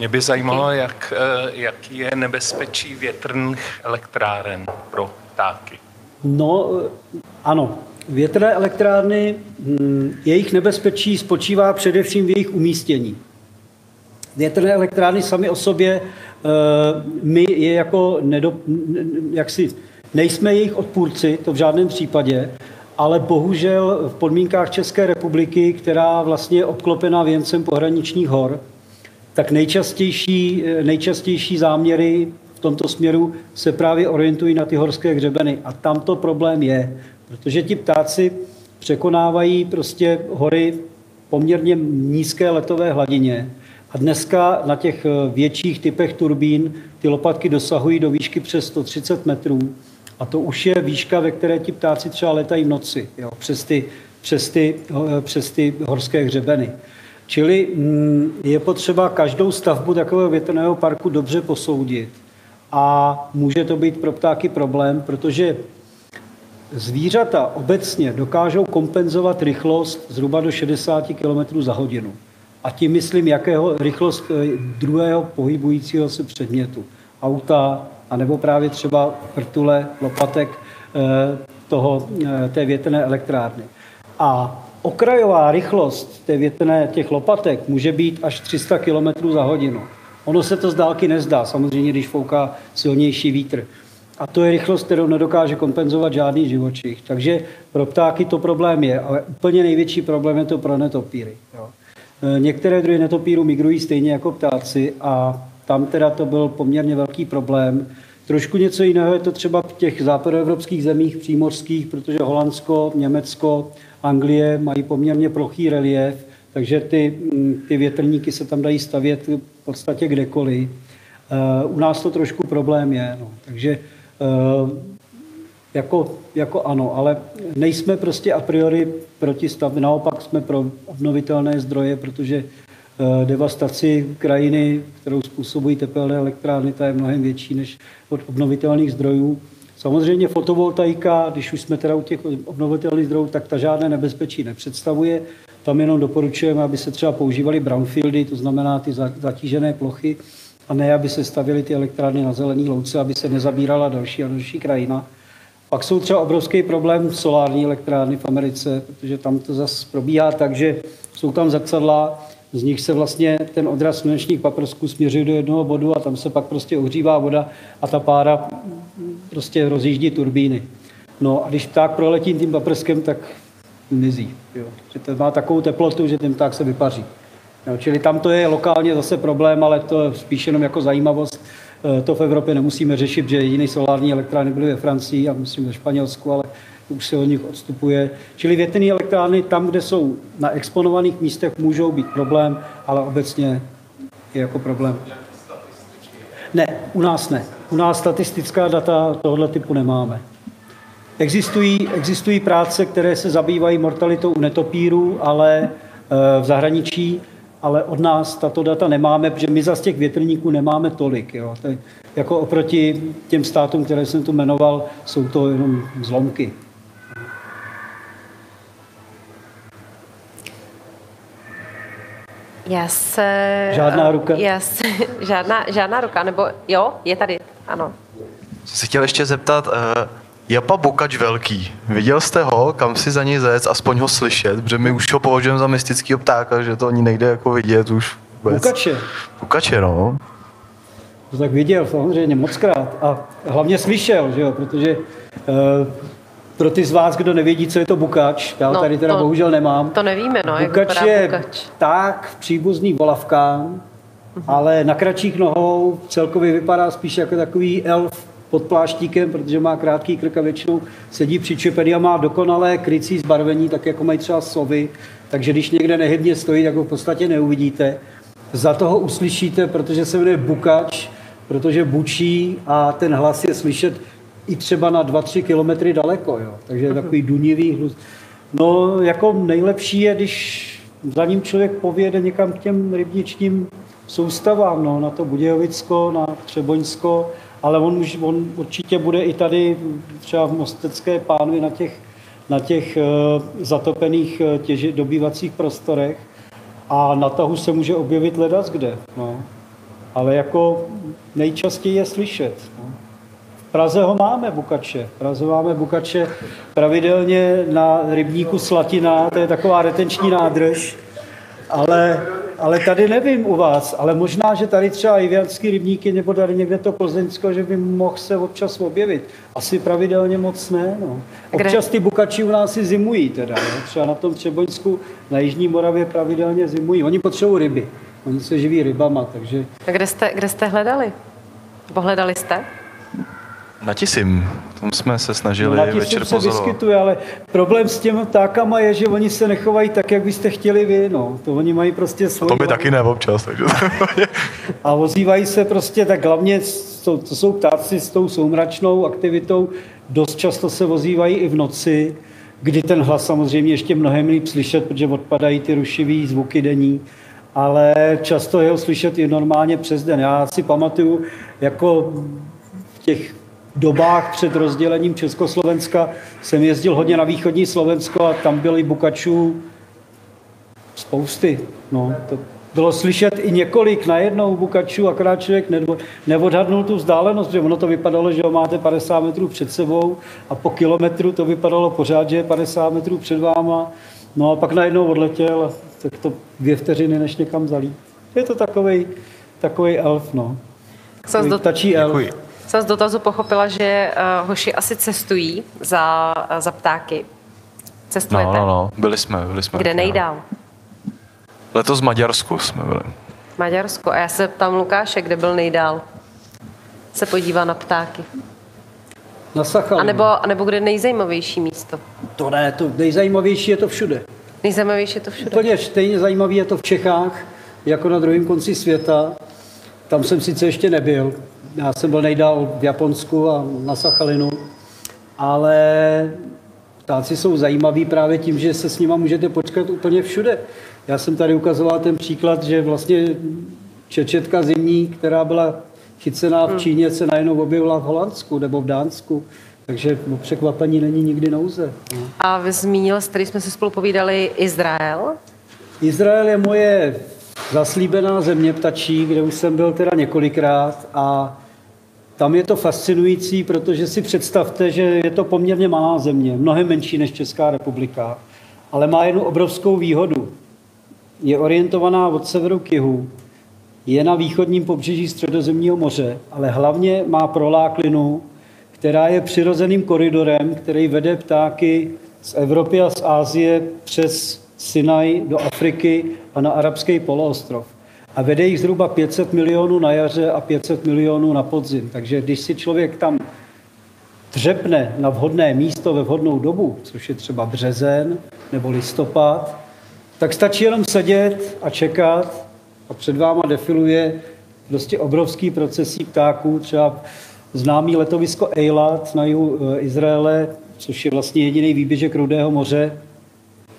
Mě by zajímalo, jak, eh, jaký je nebezpečí větrných elektráren pro ptáky. No, eh, ano. Větrné elektrárny, hm, jejich nebezpečí spočívá především v jejich umístění. Větrné elektrárny sami o sobě, eh, my je jako nedop, jaksi, nejsme jejich odpůrci, to v žádném případě, ale bohužel v podmínkách České republiky, která vlastně je obklopená věncem pohraničních hor, tak nejčastější, nejčastější záměry v tomto směru se právě orientují na ty horské hřebeny. A tam to problém je, protože ti ptáci překonávají prostě hory poměrně nízké letové hladině. A dneska na těch větších typech turbín ty lopatky dosahují do výšky přes 130 metrů. A to už je výška, ve které ti ptáci třeba letají v noci, jo, přes, ty, přes, ty, přes ty horské hřebeny. Čili mm, je potřeba každou stavbu takového větrného parku dobře posoudit. A může to být pro ptáky problém, protože zvířata obecně dokážou kompenzovat rychlost zhruba do 60 km za hodinu. A tím myslím, jakého rychlost eh, druhého pohybujícího se předmětu. Auta, anebo právě třeba vrtule, lopatek eh, toho, eh, té větrné elektrárny. A okrajová rychlost té větrné, těch lopatek může být až 300 km za hodinu. Ono se to z dálky nezdá, samozřejmě, když fouká silnější vítr. A to je rychlost, kterou nedokáže kompenzovat žádný živočich. Takže pro ptáky to problém je, ale úplně největší problém je to pro netopíry. Jo. E, některé druhy netopíru migrují stejně jako ptáci a tam teda to byl poměrně velký problém. Trošku něco jiného je to třeba v těch západoevropských zemích přímořských, protože Holandsko, Německo, Anglie mají poměrně plochý relief, takže ty, mm, ty větrníky se tam dají stavět v podstatě kdekoliv. Eh, u nás to trošku problém je, no. takže eh, jako, jako ano, ale nejsme prostě a priori proti stavbě, naopak jsme pro obnovitelné zdroje, protože eh, devastaci krajiny, kterou způsobují tepelné elektrárny, ta je mnohem větší než od obnovitelných zdrojů. Samozřejmě fotovoltaika, když už jsme teda u těch obnovitelných zdrojů, tak ta žádné nebezpečí nepředstavuje. Tam jenom doporučujeme, aby se třeba používaly brownfieldy, to znamená ty zatížené plochy, a ne, aby se stavily ty elektrárny na zelený louce, aby se nezabírala další a další krajina. Pak jsou třeba obrovský problém solární elektrárny v Americe, protože tam to zase probíhá tak, že jsou tam zrcadla, z nich se vlastně ten odraz slunečních paprsků směřuje do jednoho bodu a tam se pak prostě ohřívá voda a ta pára prostě rozjíždí turbíny. No a když pták proletí tím paprskem, tak mizí. Jo. Že to má takovou teplotu, že ten pták se vypaří. Jo, čili tam to je lokálně zase problém, ale to je spíš jenom jako zajímavost. E, to v Evropě nemusíme řešit, že jediný solární elektrárny byly ve Francii a myslím ve Španělsku, ale už se od nich odstupuje. Čili větrné elektrárny tam, kde jsou na exponovaných místech, můžou být problém, ale obecně je jako problém. Ne, u nás ne. U nás statistická data tohoto typu nemáme. Existují, existují práce, které se zabývají mortalitou u netopírů, ale eh, v zahraničí ale od nás tato data nemáme, protože my zase těch větrníků nemáme tolik. Jo. To jako oproti těm státům, které jsem tu jmenoval, jsou to jenom zlomky. Já se... Žádná ruka? Já se, žádná, žádná ruka, nebo jo, je tady, ano. Jsem se chtěl ještě zeptat, uh, Japa Bukač velký, viděl jste ho, kam si za něj zec, aspoň ho slyšet, protože my už ho považujeme za mystického ptáka, že to ani nejde jako vidět už vůbec. Bukače. Bukače, no. To tak viděl samozřejmě mockrát a hlavně slyšel, že jo, protože uh, pro ty z vás, kdo nevědí, co je to bukač, já ho No, tady teda to- bohužel nemám. To nevíme, no, jak bukač vypadá je bukač. tak příbuzný volavkám, ale na kratších nohou celkově vypadá spíš jako takový elf pod pláštíkem, protože má krátký krk a většinou sedí přiczepený a má dokonalé krycí zbarvení, tak jako mají třeba sovy, takže když někde nehybně stojí, tak ho v podstatě neuvidíte. Za toho uslyšíte, protože se jmenuje bukač, protože bučí a ten hlas je slyšet i třeba na 2-3 kilometry daleko, jo. takže je takový dunivý hlus. No, jako nejlepší je, když za ním člověk pověde někam k těm rybničním soustavám, no, na to Budějovicko, na Třeboňsko, ale on, už, on určitě bude i tady třeba v Mostecké pánvi na těch, na těch uh, zatopených uh, těži, dobývacích prostorech a na tahu se může objevit ledas kde. No. Ale jako nejčastěji je slyšet. Praze ho máme, Bukače. Praze máme Bukače pravidelně na rybníku Slatina, to je taková retenční nádrž, ale, ale tady nevím u vás, ale možná, že tady třeba Ivianský rybníky nebo tady někde to Plzeňsko, že by mohl se občas objevit. Asi pravidelně moc ne. No. Občas ty bukači u nás i zimují teda. No. Třeba na tom Třeboňsku na Jižní Moravě pravidelně zimují. Oni potřebují ryby. Oni se živí rybama, takže A kde jste, kde jste hledali? Pohledali jste? Na Tisim, tam jsme se snažili na večer se pozorovat. vyskytuje, ale problém s těmi ptákama je, že oni se nechovají tak, jak byste chtěli vy. No. To oni mají prostě svoji... To mi taky ne občas, takže A ozývají se prostě, tak hlavně to, to jsou ptáci s tou soumračnou aktivitou, dost často se ozývají i v noci, kdy ten hlas samozřejmě ještě mnohem líp slyšet, protože odpadají ty rušivý zvuky denní, ale často je ho slyšet i normálně přes den. Já si pamatuju, jako v těch dobách před rozdělením Československa jsem jezdil hodně na východní Slovensko a tam byli bukačů Spousty. No, to bylo slyšet i několik najednou bukačů, akorát člověk neodhadnul tu vzdálenost, že ono to vypadalo, že ho máte 50 metrů před sebou a po kilometru to vypadalo pořád, že je 50 metrů před váma. No a pak najednou odletěl tak to dvě vteřiny, než někam zalí. Je to takový takový elf, no. Takový Tačí elf. Děkuji. Jsem z dotazu pochopila, že uh, hoši asi cestují za, za ptáky. Cestujete? No, no, no, byli jsme, byli jsme. Kde no. nejdál? Letos v Maďarsku jsme byli. Maďarsko. A já se ptám Lukáše, kde byl nejdál? Se podívá na ptáky. Na Sachalinu. A nebo, a nebo kde je nejzajímavější místo? To ne, to nejzajímavější je to všude. Nejzajímavější je to všude. Úplně stejně zajímavý je to v Čechách, jako na druhém konci světa. Tam jsem sice ještě nebyl. Já jsem byl nejdál v Japonsku a na Sachalinu, ale ptáci jsou zajímaví právě tím, že se s nima můžete počkat úplně všude. Já jsem tady ukazoval ten příklad, že vlastně čečetka zimní, která byla chycená v Číně, se najednou objevila v Holandsku nebo v Dánsku. Takže o překvapení není nikdy nouze. No. A vy zmínil, s který jsme si spolu povídali, Izrael. Izrael je moje zaslíbená země ptačí, kde už jsem byl teda několikrát a tam je to fascinující, protože si představte, že je to poměrně malá země, mnohem menší než Česká republika, ale má jednu obrovskou výhodu. Je orientovaná od severu k jihu, je na východním pobřeží Středozemního moře, ale hlavně má proláklinu, která je přirozeným koridorem, který vede ptáky z Evropy a z Ázie přes Sinaj do Afriky a na arabský poloostrov. A vede jich zhruba 500 milionů na jaře a 500 milionů na podzim. Takže když si člověk tam dřepne na vhodné místo ve vhodnou dobu, což je třeba březen nebo listopad, tak stačí jenom sedět a čekat a před váma defiluje prostě obrovský procesí ptáků, třeba známý letovisko Eilat na jihu eh, Izraele, což je vlastně jediný výběžek Rudého moře,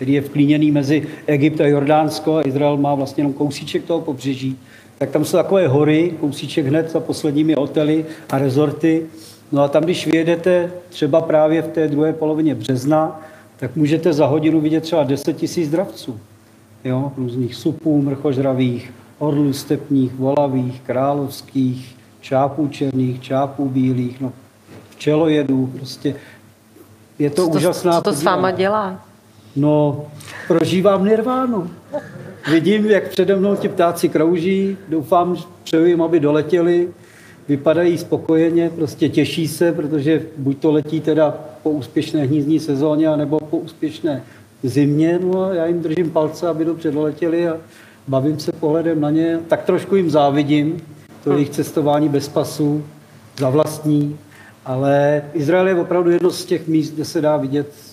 který je vklíněný mezi Egypt a Jordánsko a Izrael má vlastně jenom kousíček toho pobřeží, tak tam jsou takové hory, kousíček hned za posledními hotely a rezorty. No a tam, když vyjedete třeba právě v té druhé polovině března, tak můžete za hodinu vidět třeba 10 tisíc dravců. Jo, různých supů mrchožravých, orlů stepních, volavých, královských, čápů černých, čápů bílých, no, včelojedů, prostě je to Co to, úžasná co to s podívaná. váma dělá? No, prožívám nirvánu. Vidím, jak přede mnou ti ptáci krouží, doufám, přeju jim, aby doletěli, vypadají spokojeně, prostě těší se, protože buď to letí teda po úspěšné hnízdní sezóně, nebo po úspěšné zimě, no a já jim držím palce, aby dobře doletěli a bavím se pohledem na ně. Tak trošku jim závidím, to jejich cestování bez pasu, za vlastní, ale Izrael je opravdu jedno z těch míst, kde se dá vidět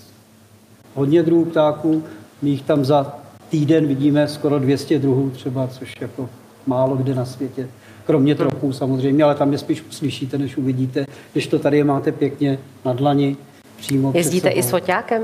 hodně druhů ptáků. My jich tam za týden vidíme skoro 200 druhů třeba, což jako málo kde na světě. Kromě tropů samozřejmě, ale tam je spíš uslyšíte, než uvidíte. Když to tady máte pěkně na dlani, přímo Jezdíte i s foťákem?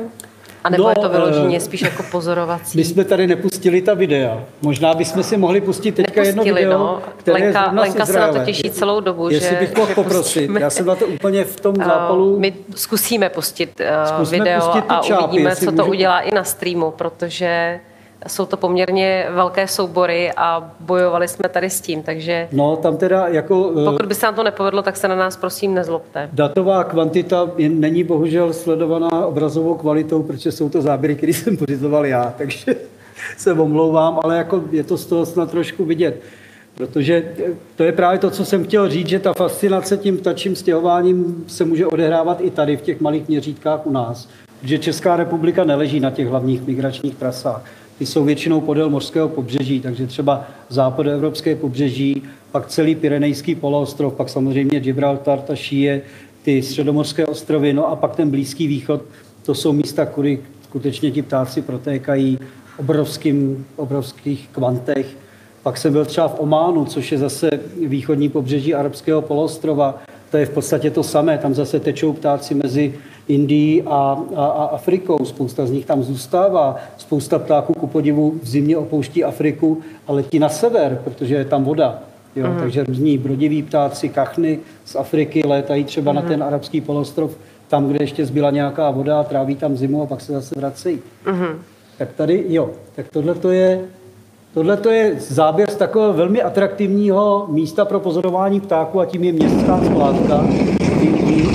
A nebo No, je to vyloženě eh, spíš jako pozorovací? My jsme tady nepustili ta videa. Možná bychom si mohli pustit teďka jedno Nepustili, video, no. které je Lenka- z Lenka se na to těší celou dobu, Jestli že- bych mohl že poprosit. pustíme. Já jsem na to úplně v tom Uh, zápalu. My zkusíme pustit uh, Zkusme video pustit a čápy, uvidíme, co to můžu- udělá i na streamu, protože jsou to poměrně velké soubory a bojovali jsme tady s tím, takže No, tam teda jako... eh, pokud by se nám to nepovedlo, tak se na nás prosím nezlobte. Datová kvantita není bohužel sledovaná obrazovou kvalitou, protože jsou to záběry, které jsem pořizoval já, takže se omlouvám, ale jako je to z toho snad trošku vidět. Protože eh, to je právě to, co jsem chtěl říct, že ta fascinace tím ptačím stěhováním se může odehrávat i tady v těch malých měřítkách u nás. Protože Česká republika neleží na těch hlavních migračních trasách. Ty jsou většinou podél mořského pobřeží, takže třeba západoevropské pobřeží, pak celý Pyrenejský poloostrov, pak samozřejmě Gibraltar, ta šíje, ty středomorské ostrovy, no a pak ten Blízký východ, to jsou místa, kudy skutečně ti ptáci protékají obrovským, obrovských kvantech. Pak jsem byl třeba v Ománu, což je zase východní pobřeží arabského poloostrova. To je v podstatě to samé. Tam zase tečou ptáci mezi Indií a, a, a Afrikou. Spousta z nich tam zůstává. Spousta ptáků ku podivu v zimě opouští Afriku a letí na sever, protože je tam voda. Jo, mm. Takže různí brodiví ptáci, kachny z Afriky létají třeba mm. na ten arabský poloostrov, tam, kde ještě zbyla nějaká voda tráví tam zimu a pak se zase vracejí. Mm. Tak tady, jo, tak tohle to je Tohle to je záběr z takového velmi atraktivního místa pro pozorování ptáků a tím je městská skládka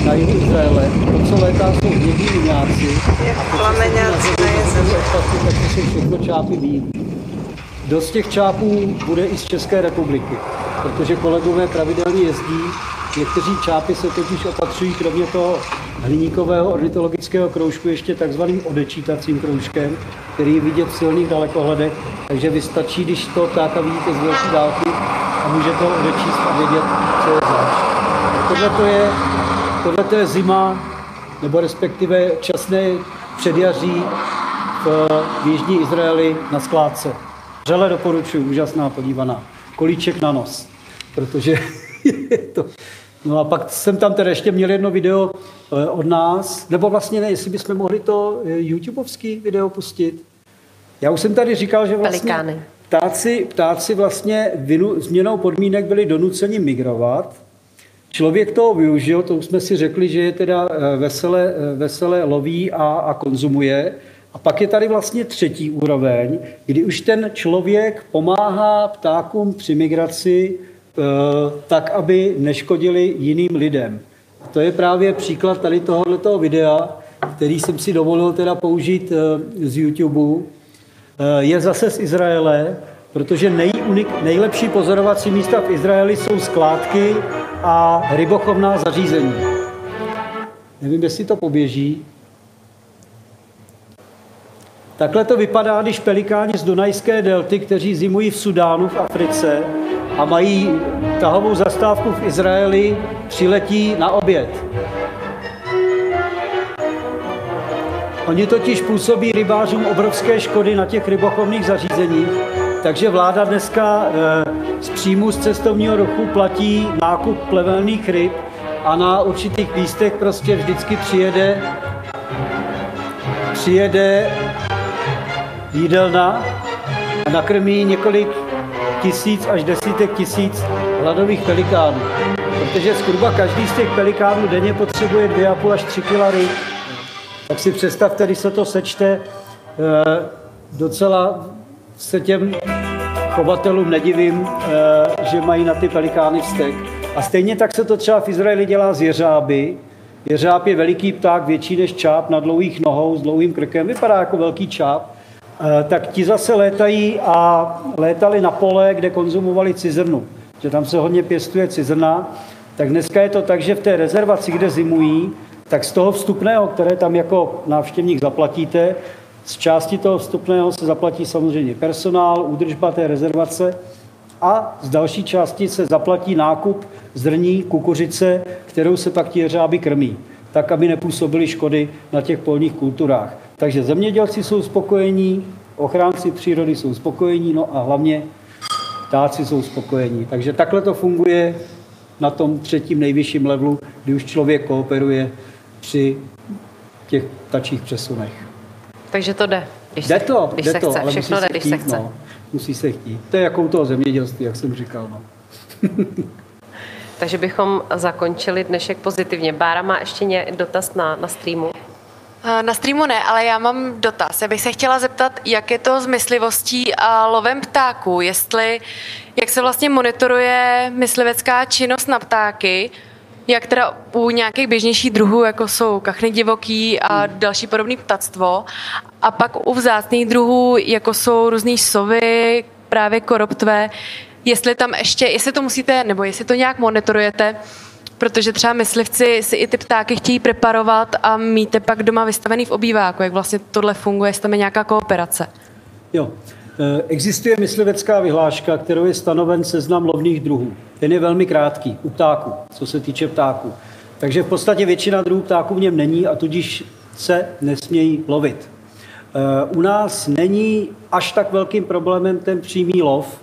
na jihu Izraele. To, co létá, jsou hnědí miňáci. Jak plameňáci na jezeře. Tak to jsou všechno čápy bílí. Dost těch čápů bude i z České republiky, protože kolegové pravidelně jezdí. Někteří čápy se totiž opatřují kromě toho hliníkového ornitologického kroužku ještě takzvaným odečítacím kroužkem, který je vidět v silných dalekohledech, takže vystačí, když to ptáka vidíte z velké dálky a můžete ho odečíst a vědět, co je zač. Tohle to je, tohle to je zima, nebo respektive časné předjaří v, v Jižní Izraeli na skládce. Vřele doporučuji, úžasná podívaná. Kolíček na nos, protože je to... No a pak jsem tam teda ještě měl jedno video eh, od nás, nebo vlastně ne, jestli bychom mohli to eh, YouTubeovský video pustit. Já už jsem tady říkal, že vlastně Pelikány. ptáci, ptáci vlastně vinu, změnou podmínek byli donuceni migrovat. Člověk toho využil, to už jsme si řekli, že je teda eh, vesele, eh, vesele loví a, a konzumuje. A pak je tady vlastně třetí úroveň, kdy už ten člověk pomáhá ptákům při migraci tak, aby neškodili jiným lidem. To je právě příklad tady tohoto videa, který jsem si dovolil teda použít eh, z YouTube. Eh, Je zase z Izraele, protože nejunik, nejlepší pozorovací místa v Izraeli jsou skládky a rybochovná zařízení. Nevím, jestli to poběží. Takhle to vypadá, když pelikáni z Dunajské delty, kteří zimují v Sudánu v Africe a mají tahovou zastávku v Izraeli, přiletí na oběd. Oni totiž působí rybářům obrovské škody na těch rybochovných zařízeních, takže vláda dneska eh, z příjmu z cestovního ruchu platí nákup plevelných ryb a na určitých místech prostě vždycky přijede přijede jídelna a nakrmí několik tisíc až desítek tisíc hladových pelikánů. Protože zhruba každý z těch pelikánů denně potřebuje 2,5 až 3 kg ryb. Tak si představte, když se to sečte, eh, docela se těm chovatelům nedivím, eh, že mají na ty pelikány vztek. A stejně tak se to třeba v Izraeli dělá z jeřáby. Jeřáb je veliký pták, větší než čáp, na dlouhých nohou, s dlouhým krkem, vypadá jako velký čáp. Eh, tak ti zase létají a létali na pole, kde konzumovali cizrnu. Že tam se hodně pěstuje cizrna. Tak dneska je to tak, že v té rezervaci, kde zimují, tak z toho vstupného, které tam jako návštěvník zaplatíte, z části toho vstupného se zaplatí samozřejmě personál, údržba té rezervace a z další části se zaplatí nákup zrní, kukuřice, kterou se pak ti jeřáby krmí, tak, aby nepůsobily škody na těch polních kulturách. Takže zemědělci jsou spokojení, ochránci přírody jsou spokojení, no a hlavně ptáci jsou spokojení. Takže takhle to funguje na tom třetím nejvyšším levelu, kdy už člověk kooperuje při těch tačích přesunech. Takže to jde. Když Jde se, to, když jde se to, chce. ale Všechno musí jde, když chtít, se chce. No, musí se chtít. To je jako u toho zemědělství, jak jsem říkal. No. Takže bychom zakončili dnešek pozitivně. Bára má ještě dotaz na, na streamu. Eh, Na streamu ne, ale já mám dotaz. Já bych se chtěla zeptat, jak je to s myslivostí a lovem ptáků, jestli, jak se vlastně monitoruje myslivecká činnost na ptáky, jak teda u nějakých běžnějších druhů, jako jsou kachny divoký a další podobný ptactvo, a pak u vzácných druhů, jako jsou různý sovy, právě koroptvé, jestli tam ještě, jestli to musíte, nebo jestli to nějak monitorujete, Protože třeba myslivci si i ty ptáky chtějí preparovat a mít je pak doma vystavený v obýváku. Jak vlastně tohle funguje, jestli tam je nějaká kooperace? Jo. E, Existuje myslivecká vyhláška, kterou je stanoven seznam lovných druhů. Ten je velmi krátký u ptáků, co se týče ptáků. Takže v podstatě většina druhů ptáků v něm není a tudíž se nesmějí lovit. E, U nás není až tak velkým problémem ten přímý lov,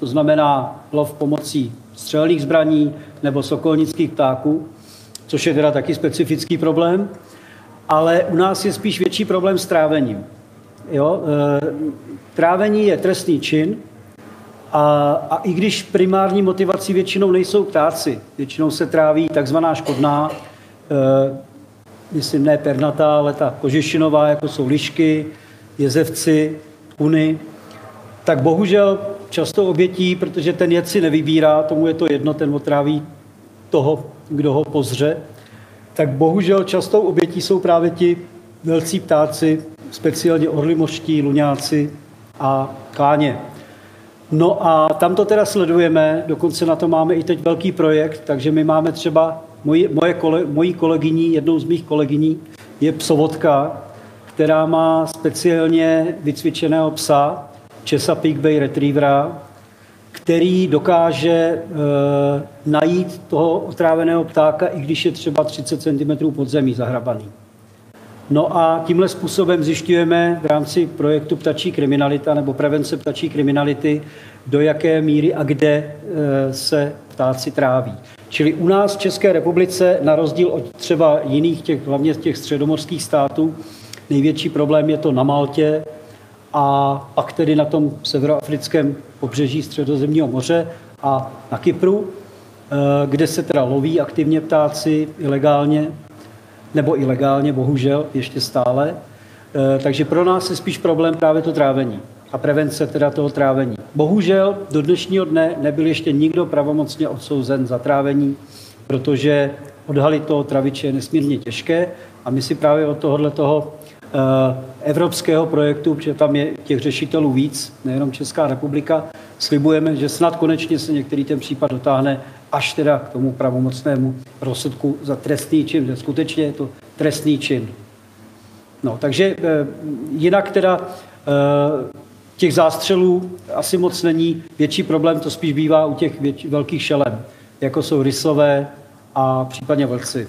to znamená lov pomocí střelných zbraní nebo sokolnických ptáků, což je teda taky specifický problém, ale u nás je spíš větší problém s trávením. Jo? e, Trávení je trestný čin a, a i když primární motivací většinou nejsou ptáci, většinou se tráví takzvaná škodná, e, myslím ne pernatá, ale ta kožešinová, jako jsou lišky, jezevci, tuny, tak bohužel často obětí, protože ten jed si nevybírá, tomu je to jedno, ten otráví toho, kdo ho pozře, tak bohužel častou obětí jsou právě ti velcí ptáci, speciálně orly mořští, luňáci a kláně. No a tam to teda sledujeme, dokonce na to máme i teď velký projekt, takže my máme třeba, moji, moje kole, mojí kolegyní, jednou z mých kolegyní je psovodka, která má speciálně vycvičeného psa, Chesapeake Bay Retrievera, který dokáže e, najít toho otráveného ptáka, i když je třeba 30 cm pod zemí zahrabaný. No a tímhle způsobem zjišťujeme v rámci projektu Ptačí kriminalita nebo prevence ptačí kriminality, do jaké míry a kde e, se ptáci tráví. Čili u nás v České republice, na rozdíl od třeba jiných, těch, hlavně těch středomorských států, největší problém je to na Maltě a pak tedy na tom severoafrickém pobřeží Středozemního moře a na Kypru, e, kde se teda loví aktivně ptáci ilegálně, nebo ilegálně, bohužel, ještě stále. E, Takže pro nás je spíš problém právě to trávení a prevence teda toho trávení. Bohužel do dnešního dne nebyl ještě nikdo pravomocně odsouzen za trávení, protože odhalit toho traviče je nesmírně těžké a my si právě od tohohle toho evropského projektu, protože tam je těch řešitelů víc, nejenom Česká republika, slibujeme, že snad konečně se některý ten případ dotáhne až teda k tomu pravomocnému rozsudku za trestný čin, že skutečně je to trestný čin. No, takže e, jinak teda e, těch zástřelů asi moc není. Větší problém to spíš bývá u těch větš, velkých šelem, jako jsou rysové a případně vlci.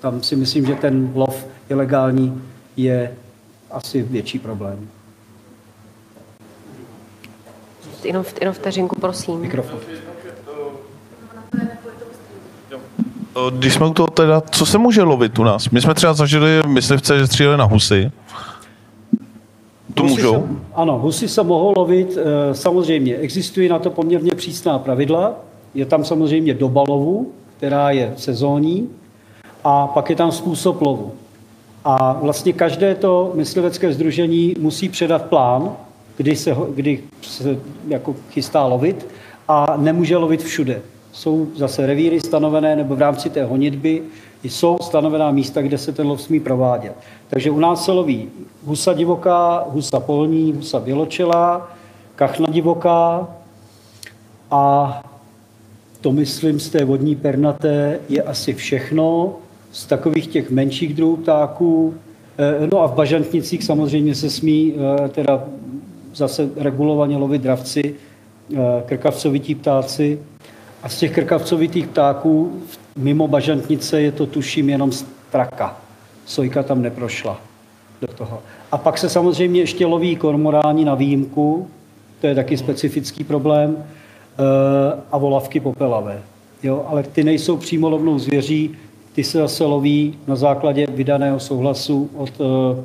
Tam si myslím, že ten lov ilegální je asi větší problém. Jenom, jenom vteřinku, prosím. Mikrofon. Když jsme u toho teda, co se může lovit u nás? My jsme třeba zažili myslivce, že stříleli na husy. to Husy můžou? Se, ano, husy se mohou lovit, eh, samozřejmě existují na to poměrně přísná pravidla. Je tam samozřejmě doba lovu, která je sezónní, a pak je tam způsob lovu. A vlastně každé to myslivecké združení musí předat plán, kdy se, kdy se jako chystá lovit a nemůže lovit všude. Jsou zase revíry stanovené, nebo v rámci té honitby jsou stanovená místa, kde se ten lov smí provádět. Takže u nás se loví husa divoká, husa polní, husa běločelá, kachna divoká a to myslím z té vodní pernaté je asi všechno. Z takových těch menších druhů ptáků, eh, no a v bažantnicích samozřejmě se smí eh, teda zase regulovaně lovit dravci, eh, krkavcovití ptáci. A z těch krkavcovitých ptáků mimo bažantnice je to tuším jenom straka. Sojka tam neprošla do toho. A pak se samozřejmě ještě loví kormoráni na výjimku, to je taky specifický problém, a volavky popelavé. Jo, ale ty nejsou přímo lovnou zvěří, ty se zase loví na základě vydaného souhlasu od, eh,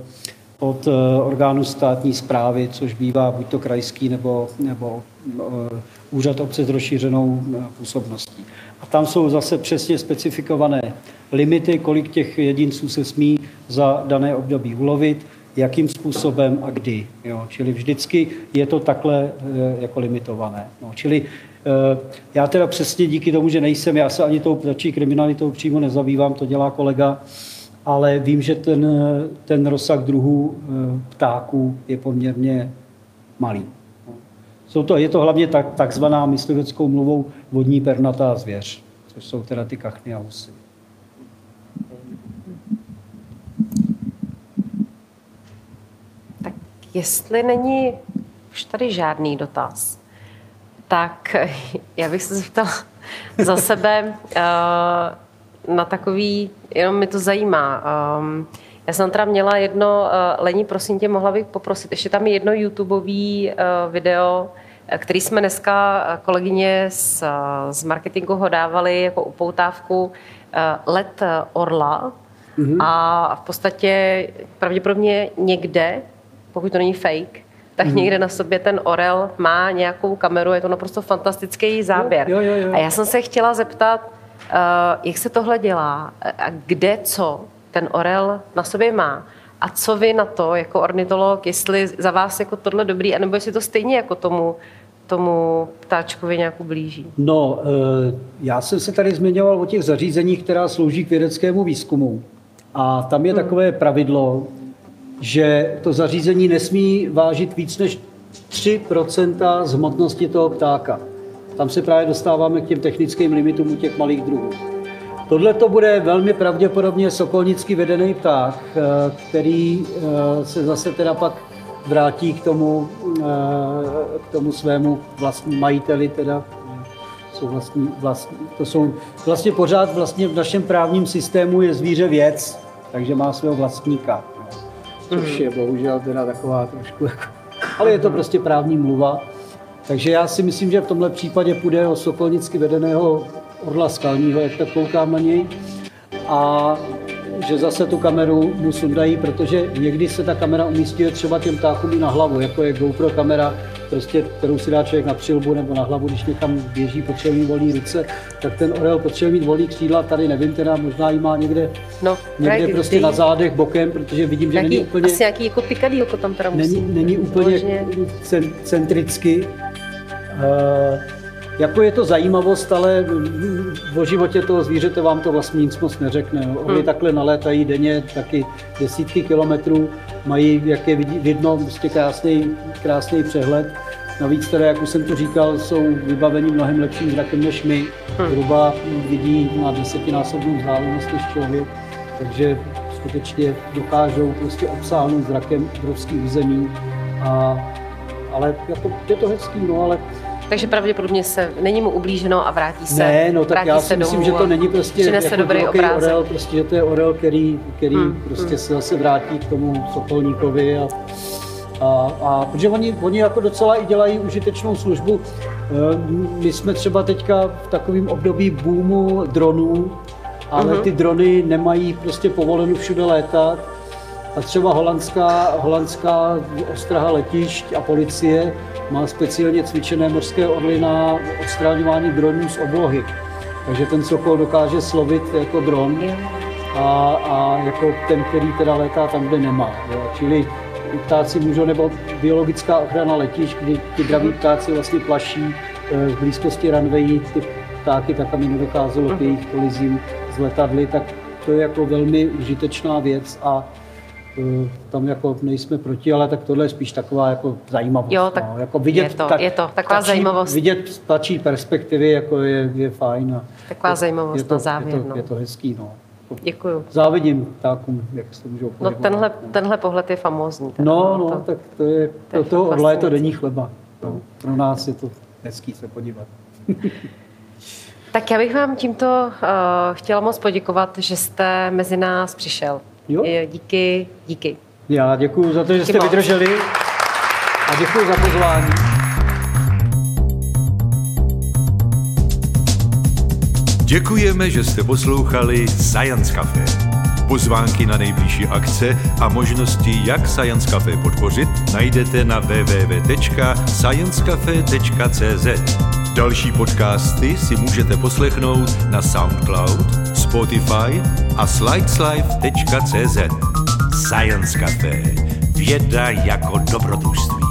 od eh, orgánu státní zprávy, což bývá buď to krajský nebo, nebo eh, úřad obce s rozšířenou působností. A tam jsou zase přesně specifikované limity, kolik těch jedinců se smí za dané období ulovit, jakým způsobem a kdy. Jo. Čili vždycky je to takhle jako limitované. No. Čili já teda přesně díky tomu, že nejsem, já se ani tou ptačí kriminalitou přímo nezabývám, to dělá kolega, ale vím, že ten, eh, ten rozsah druhů eh, ptáků je poměrně malý. Jsou to, je to hlavně tak, takzvaná mysliveckou mluvou vodní pernatá zvěř, což jsou teda ty kachny a husy. Tak jestli není už tady žádný dotaz, tak já bych se zeptala za sebe eh, na takový, jenom mi to zajímá. Um, já jsem teda měla jedno, uh, Lení, prosím tě, mohla bych poprosit, ještě tam je jedno YouTubeový uh, video, eh, který jsme dneska eh, kolegyně z, z marketingu ho dávali jako upoutávku uh, Let eh, Orla mm-hmm. a v podstatě pravděpodobně někde, pokud to není fake, tak mm-hmm. někde na sobě ten orel má nějakou kameru, je to naprosto fantastický záběr. Jo, jo, jo. A já jsem se chtěla zeptat, uh, jak se tohle dělá a kde co ten orel na sobě má. A co vy na to, jako ornitolog, jestli za vás jako tohle dobrý, anebo jestli to stejně jako tomu, tomu ptáčkovi nějak blíží. No, eh, já jsem se tady zmiňoval o těch zařízeních, která slouží k vědeckému výzkumu. A tam je takové pravidlo, že to zařízení nesmí vážit víc než 3 z hmotnosti toho ptáka. Tam se právě dostáváme k těm technickým limitům u těch malých druhů. Tohle to bude velmi pravděpodobně sokolnicky vedený pták, eh, který eh, se zase teda pak vrátí k tomu, eh, k tomu svému vlastní majiteli, teda jsou vlastní, vlastní, to jsou vlastně pořád vlastně v našem právním systému je zvíře věc, takže má svého vlastníka. Což je bohužel teda taková trošku jako, ale je to prostě právní mluva. Takže já si myslím, že v tomhle případě půjde o sokolnicky vedeného orla skalního, jak tak koukám na něj. A že zase tu kameru mu sundají, protože někdy se ta kamera umístí třeba těm ptákům na hlavu, jako je GoPro kamera, prostě, kterou si dá člověk na přilbu nebo na hlavu, když někam běží, potřebuje mít volný ruce, tak ten orel potřebuje mít volný křídla, tady nevím, teda možná jí má někde, No, někde právě prostě na zádech, bokem, protože vidím, že není úplně... Asi nějaký jako tykadýlko tam teda musí. Není, není úplně cen, centricky. Uh, jako je to zajímavost, ale mm, o životě toho zvířete vám to vlastně nic moc neřekne. Oni Hmm. takhle nalétají denně taky desítky kilometrů, mají, jak je vidno, prostě krásný, krásný přehled. Navíc teda, jak už jsem to říkal, jsou vybaveni mnohem lepším zrakem než my. Hmm. Zhruba vidí na desetinásobnou vzdálenost než člověk, takže skutečně dokážou prostě obsáhnout zrakem obrovský území. A, ale jako, je to hezký, no ale Takže pravděpodobně se není mu ublíženo a vrátí se. ne, no tak já si myslím, že to není prostě přinese jako dobrý obrázek. orel, prostě, že to je orel, který, který Hmm, prostě se zase vrátí k tomu sokolníkovi a, a, a protože oni, oni jako docela i dělají užitečnou službu. Eh, My jsme třeba teďka v takovém období boomu dronů, ale Mhm. ty drony nemají prostě povoleno všude létat A třeba holandská, holandská ostraha letišť a policie má speciálně cvičené mořské orly na odstraňování dronů z oblohy. Takže ten Sokol dokáže slovit jako dron a, a jako ten, který teda létá tam, kde nemá. Jo. Čili ptáci můžou, nebo biologická ochrana letišť, kdy ti draví ptáci vlastně plaší eh, v blízkosti runwayi ty ptáky, tak aby nedocházelo k jejich kolizím z letadly, tak to je jako velmi užitečná věc a tam jako nejsme proti, ale tak tohle je spíš taková jako zajímavost. Jo, tak no. jako vidět, je to- je to taková ptačí- zajímavost. Vidět ptačí perspektivy jako je, je fajn. A Taková je- zajímavost je to, na závěr, Je to, no. je to hezký, no. Děkuju. Závidím ptákům, jak se můžou No pohybovat. tenhle, tenhle pohled je famózní. No, no, to- tak to je, to je to, toho orla je to denní chleba. No, pro nás je to hezký se podívat. Tak já bych vám tímto uh, chtěla moc poděkovat, že jste mezi nás přišel. Jo. Je, Díky, díky. Já děkuji za to, že Díky jste moc. vydrželi a děkuji za pozvání. Děkujeme, že jste poslouchali Science Café. Pozvánky na nejbližší akce a možnosti, jak Science Café podpořit, najdete na www.sciencecafe.cz. Další podcasty si můžete poslechnout na SoundCloud, Spotify a slideslife.cz. Science Café. Věda jako dobrodružství.